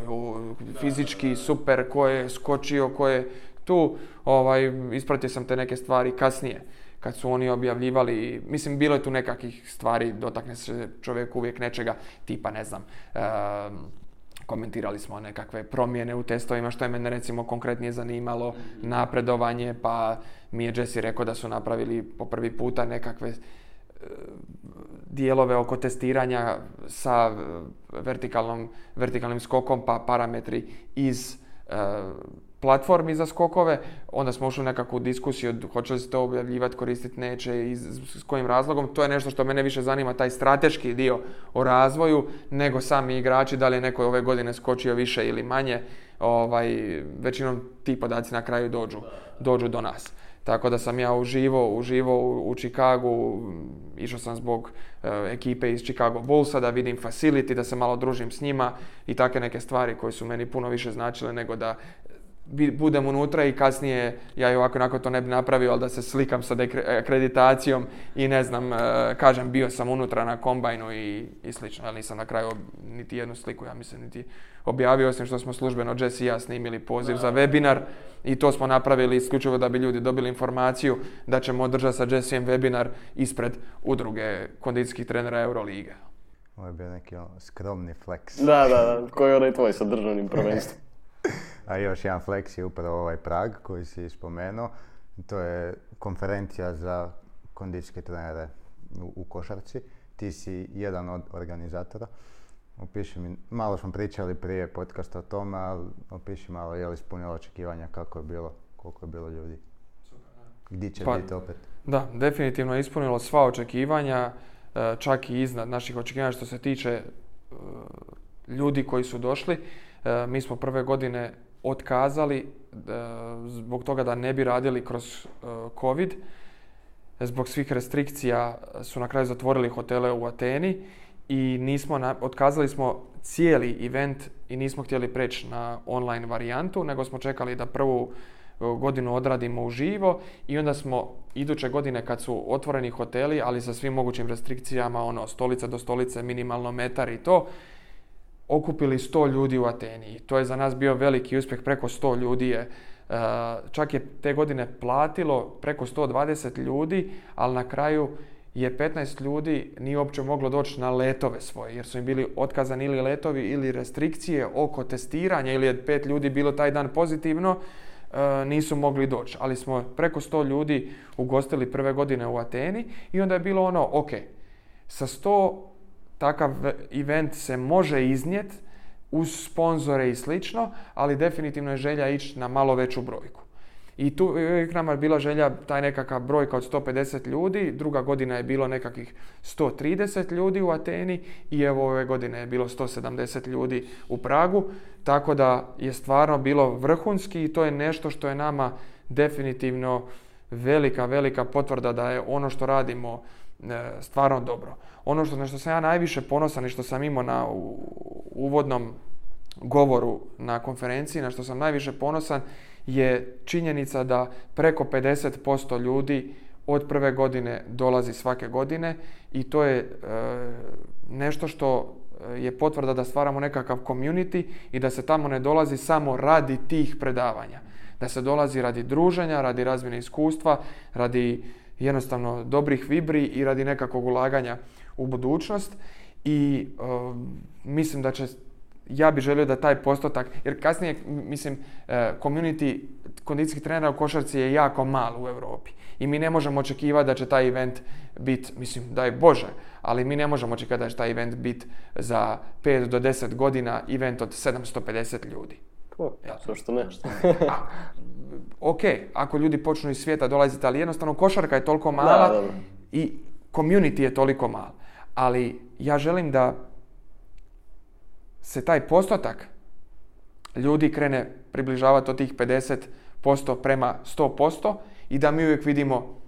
fizički super, ko je skočio, ko je tu. Ovaj, ispratio sam te neke stvari kasnije kad su oni objavljivali, mislim bilo je tu nekakvih stvari, dotakne se čovjek uvijek nečega, tipa ne znam, komentirali smo nekakve promjene u testovima, što je mene recimo konkretnije zanimalo, napredovanje, pa mi je Jesse rekao da su napravili po prvi puta nekakve dijelove oko testiranja sa vertikalnom, vertikalnim skokom, pa parametri iz platformi za skokove, onda smo ušli u nekakvu diskusiju hoće li se to objavljivati, koristiti, neće i s kojim razlogom. To je nešto što mene više zanima, taj strateški dio o razvoju, nego sami igrači, da li je neko ove godine skočio više ili manje. Ovaj, većinom ti podaci na kraju dođu, dođu do nas. Tako da sam ja uživo, uživo u, Chicagu, išao sam zbog e, ekipe iz Chicago Bullsa da vidim facility, da se malo družim s njima i takve neke stvari koje su meni puno više značile nego da budem unutra i kasnije ja i ovako onako to ne bi napravio, ali da se slikam sa akreditacijom i ne znam, e, kažem bio sam unutra na kombajnu i, i slično, ali nisam na kraju niti jednu sliku, ja mislim, niti objavio, osim što smo službeno Jesse i ja snimili poziv za webinar i to smo napravili isključivo da bi ljudi dobili informaciju da ćemo održati sa Jessijem webinar ispred udruge kondicijskih trenera Eurolige. Ovo je bio neki ono, skromni flex. Da, da, da, koji je onaj tvoj sa državnim prvenstvom. A još jedan flex je upravo ovaj Prag koji si spomenuo. To je konferencija za kondicijske trenere u, košarci. Ti si jedan od organizatora. Opiši mi, malo smo pričali prije podcasta o tome, ali opiši malo je li ispunilo očekivanja, kako je bilo, koliko je bilo ljudi. Gdje će pa, biti opet? Da, definitivno je ispunilo sva očekivanja, e, čak i iznad naših očekivanja što se tiče e, ljudi koji su došli. E, mi smo prve godine otkazali e, zbog toga da ne bi radili kroz e, COVID. Zbog svih restrikcija su na kraju zatvorili hotele u Ateni i nismo otkazali smo cijeli event i nismo htjeli preći na online varijantu, nego smo čekali da prvu godinu odradimo uživo i onda smo iduće godine kad su otvoreni hoteli, ali sa svim mogućim restrikcijama, ono, stolica do stolice, minimalno metar i to, okupili 100 ljudi u Ateni. I to je za nas bio veliki uspjeh, preko 100 ljudi je e, čak je te godine platilo preko 120 ljudi, ali na kraju je 15 ljudi nije uopće moglo doći na letove svoje, jer su im bili otkazani ili letovi ili restrikcije oko testiranja ili je pet ljudi bilo taj dan pozitivno, e, nisu mogli doći. Ali smo preko 100 ljudi ugostili prve godine u Ateni i onda je bilo ono, ok, sa 100 takav event se može iznijet uz sponzore i slično, ali definitivno je želja ići na malo veću brojku. I tu uvijek nama bila želja taj nekakav brojka od 150 ljudi, druga godina je bilo nekakvih 130 ljudi u Ateni i evo ove godine je bilo 170 ljudi u Pragu, tako da je stvarno bilo vrhunski i to je nešto što je nama definitivno velika, velika potvrda da je ono što radimo stvarno dobro. Ono što, na što sam ja najviše ponosan i što sam imao na uvodnom govoru na konferenciji, na što sam najviše ponosan, je činjenica da preko 50% ljudi od prve godine dolazi svake godine i to je e, nešto što e, je potvrda da stvaramo nekakav community i da se tamo ne dolazi samo radi tih predavanja. Da se dolazi radi druženja, radi razmjene iskustva, radi jednostavno dobrih vibri i radi nekakvog ulaganja u budućnost i e, mislim da će ja bih želio da taj postotak, jer kasnije, mislim, e, community kondicijskih trenera u košarci je jako mal u Europi. I mi ne možemo očekivati da će taj event biti, mislim, daj Bože, ali mi ne možemo očekivati da će taj event biti za 5 do 10 godina event od 750 ljudi. Ja. što ne? ok, ako ljudi počnu iz svijeta dolaziti, ali jednostavno košarka je toliko mala i community je toliko mal. Ali ja želim da se taj postotak ljudi krene približavati od tih 50% prema 100% i da mi uvijek vidimo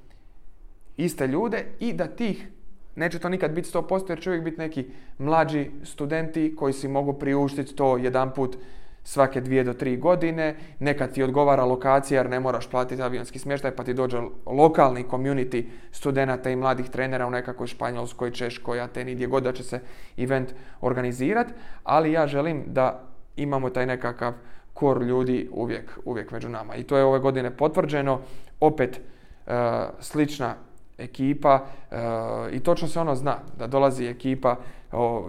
iste ljude i da tih, neće to nikad biti 100% jer će uvijek biti neki mlađi studenti koji si mogu priuštiti to jedan put svake dvije do tri godine, nekad ti odgovara lokacija jer ne moraš platiti avionski smještaj pa ti dođe lokalni community studenata i mladih trenera u nekakvoj Španjolskoj, Češkoj, Ateni, gdje god da će se event organizirati, ali ja želim da imamo taj nekakav kor ljudi uvijek, uvijek među nama. I to je ove godine potvrđeno, opet uh, slična ekipa uh, i točno se ono zna da dolazi ekipa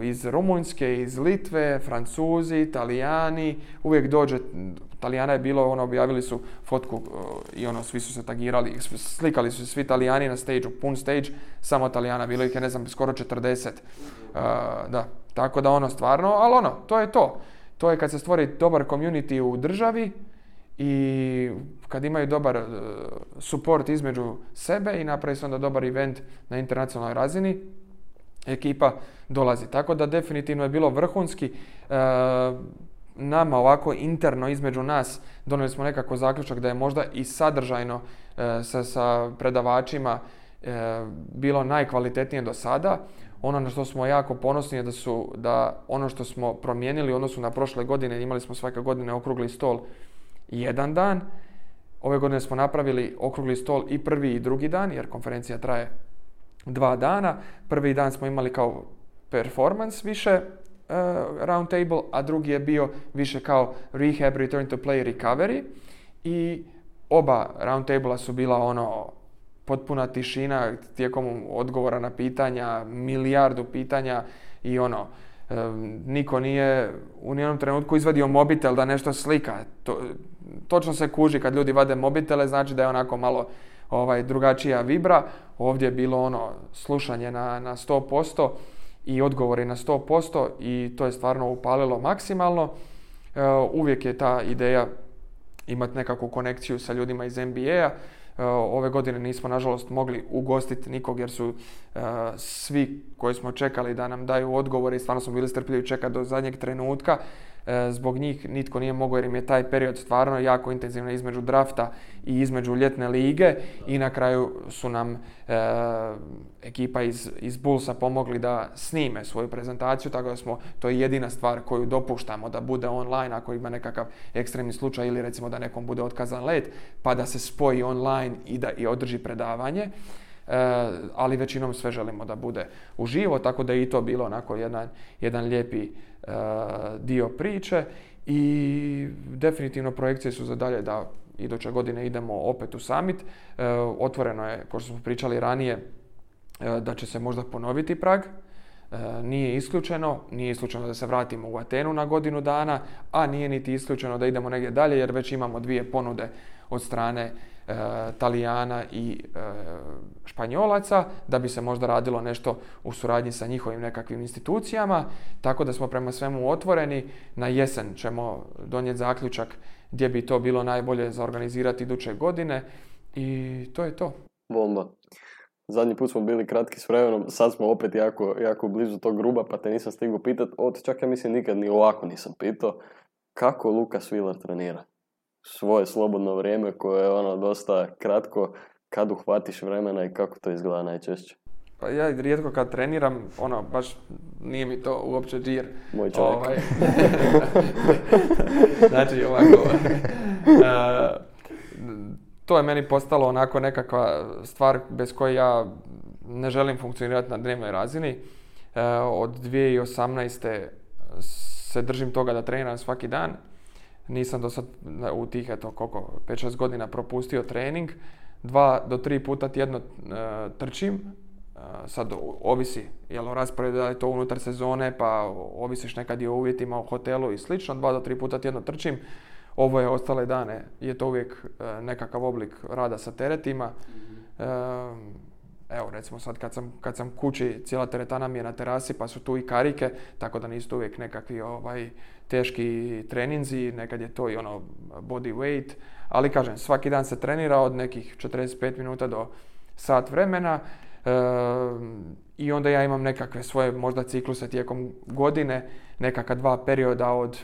iz Rumunjske, iz Litve, Francuzi, Italijani, uvijek dođe, Italijana je bilo, ono, objavili su fotku i ono, svi su se tagirali, slikali su svi Italijani na stage pun stage, samo Italijana, bilo ih je, ne znam, skoro 40. da, tako da ono, stvarno, ali ono, to je to. To je kad se stvori dobar community u državi i kad imaju dobar uh, support između sebe i napravi se onda dobar event na internacionalnoj razini, ekipa dolazi. Tako da definitivno je bilo vrhunski. E, nama ovako interno između nas donijeli smo nekako zaključak da je možda i sadržajno e, sa, sa predavačima e, bilo najkvalitetnije do sada. Ono na što smo jako ponosni je da su da ono što smo promijenili u odnosu na prošle godine, imali smo svake godine okrugli stol jedan dan. Ove godine smo napravili okrugli stol i prvi i drugi dan, jer konferencija traje dva dana. Prvi dan smo imali kao performance više uh, round table, a drugi je bio više kao rehab, return to play, recovery. I oba round table su bila ono potpuna tišina tijekom odgovora na pitanja, milijardu pitanja i ono, niko nije u nijednom trenutku izvadio mobitel da nešto slika. To, točno se kuži kad ljudi vade mobitele, znači da je onako malo ovaj, drugačija vibra. Ovdje je bilo ono slušanje na, na 100% i odgovori na 100% i to je stvarno upalilo maksimalno. Uvijek je ta ideja imati nekakvu konekciju sa ljudima iz NBA-a. E, ove godine nismo nažalost mogli ugostiti nikog jer su e, svi koji smo čekali da nam daju odgovore i stvarno smo bili strpljivi čekati do zadnjeg trenutka. E, zbog njih nitko nije mogao jer im je taj period stvarno jako intenzivno između drafta i između ljetne lige i na kraju su nam e, ekipa iz, iz Bullsa pomogli da snime svoju prezentaciju, tako da smo, to je jedina stvar koju dopuštamo da bude online ako ima nekakav ekstremni slučaj ili recimo da nekom bude otkazan let, pa da se spoji online i da i održi predavanje. E, ali većinom sve želimo da bude uživo, tako da je i to bilo onako jedan, jedan lijepi dio priče i definitivno projekcije su za dalje da iduće godine idemo opet u summit. E, otvoreno je, kao što smo pričali ranije, da će se možda ponoviti prag. Nije isključeno, nije isključeno da se vratimo u Atenu na godinu dana, a nije niti isključeno da idemo negdje dalje jer već imamo dvije ponude od strane Talijana i Španjolaca, da bi se možda radilo nešto u suradnji sa njihovim nekakvim institucijama, tako da smo prema svemu otvoreni. Na jesen ćemo donijeti zaključak gdje bi to bilo najbolje za organizirati iduće godine i to je to. Bomba. Zadnji put smo bili kratki s vremenom, sad smo opet jako, jako blizu tog gruba, pa te nisam stigao pitat, od čak ja mislim nikad ni ovako nisam pitao, kako Lukas Willer trenira? Svoje slobodno vrijeme koje je ono dosta kratko, kad uhvatiš vremena i kako to izgleda najčešće? Pa ja rijetko kad treniram, ono, baš nije mi to uopće džir. Moj čovjek. Ovaj, znači, ovako, uh, to je meni postalo onako nekakva stvar bez koje ja ne želim funkcionirati na dnevnoj razini. Uh, od 2018. se držim toga da treniram svaki dan. Nisam do sad u tih, eto, koliko, 5-6 godina propustio trening. Dva do tri puta tjedno uh, trčim, sad ovisi jel o rasporedu da je to unutar sezone pa ovisiš nekad i o uvjetima u hotelu i slično, dva do tri puta tjedno trčim. Ovo je ostale dane, je to uvijek e, nekakav oblik rada sa teretima. E, evo recimo sad kad sam, kad sam kući, cijela teretana mi je na terasi pa su tu i karike, tako da nisu uvijek nekakvi ovaj, teški treninzi, nekad je to i ono body weight, ali kažem svaki dan se trenira od nekih 45 minuta do sat vremena i onda ja imam nekakve svoje možda cikluse tijekom godine, nekakva dva perioda od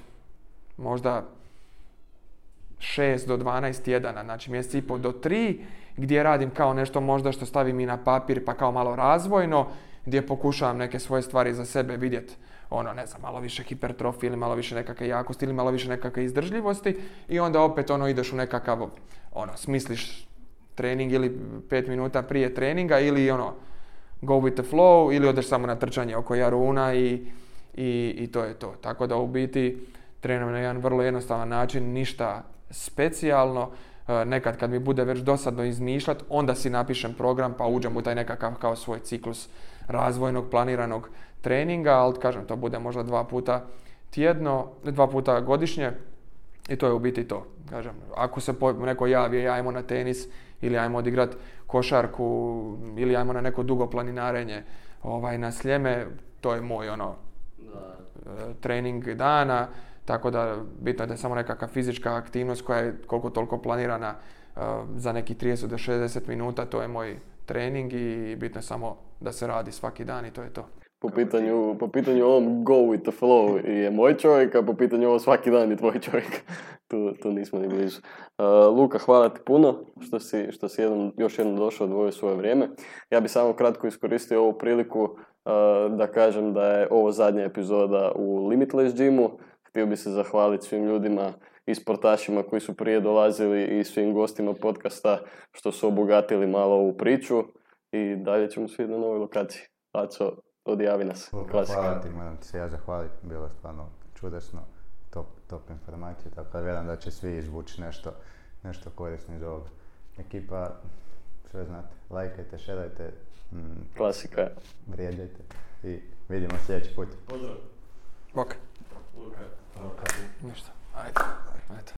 možda 6 do 12 tjedana, znači mjesec i pol do 3, gdje radim kao nešto možda što stavim i na papir pa kao malo razvojno, gdje pokušavam neke svoje stvari za sebe vidjeti ono, ne znam, malo više hipertrofije ili malo više nekakve jakosti ili malo više nekakve izdržljivosti i onda opet ono ideš u nekakav, ono, smisliš trening ili pet minuta prije treninga ili ono go with the flow ili odeš samo na trčanje oko jaruna i, i, i to je to. Tako da u biti treniram na jedan vrlo jednostavan način, ništa specijalno. E, nekad kad mi bude već dosadno izmišljati, onda si napišem program pa uđem u taj nekakav kao svoj ciklus razvojnog planiranog treninga, ali kažem to bude možda dva puta tjedno, dva puta godišnje i to je u biti to. Kažem, ako se neko javi, ajmo na tenis ili ajmo odigrat košarku ili ajmo na neko dugo planinarenje ovaj, na sljeme, to je moj ono. E, trening dana, tako da bitno je da je samo nekakva fizička aktivnost koja je koliko toliko planirana uh, za nekih 30 do 60 minuta, to je moj trening i bitno je samo da se radi svaki dan i to je to po pitanju, po pitanju ovom go with the flow je moj čovjek, a po pitanju ovo svaki dan je tvoj čovjek. tu, tu nismo ni blizu. Uh, Luka, hvala ti puno što si, što si jednom, još jednom došao odvojio svoje vrijeme. Ja bi samo kratko iskoristio ovu priliku uh, da kažem da je ovo zadnja epizoda u Limitless Gymu. Htio bi se zahvaliti svim ljudima i sportašima koji su prije dolazili i svim gostima podcasta što su obogatili malo ovu priču i dalje ćemo svi na novoj lokaciji. Aco, odjavi nas. Hvala ti, moram ti se ja zahvaliti, bilo je stvarno čudesno, top, top informacije, tako da vjerujem da će svi izvući nešto, nešto korisno iz ovog. Ekipa, sve znate, lajkajte, šerajte, mm, Klasika. Vrijeđajte i vidimo sljedeći put. Pozdrav. Bok. Ništa. Ajde. Ajde.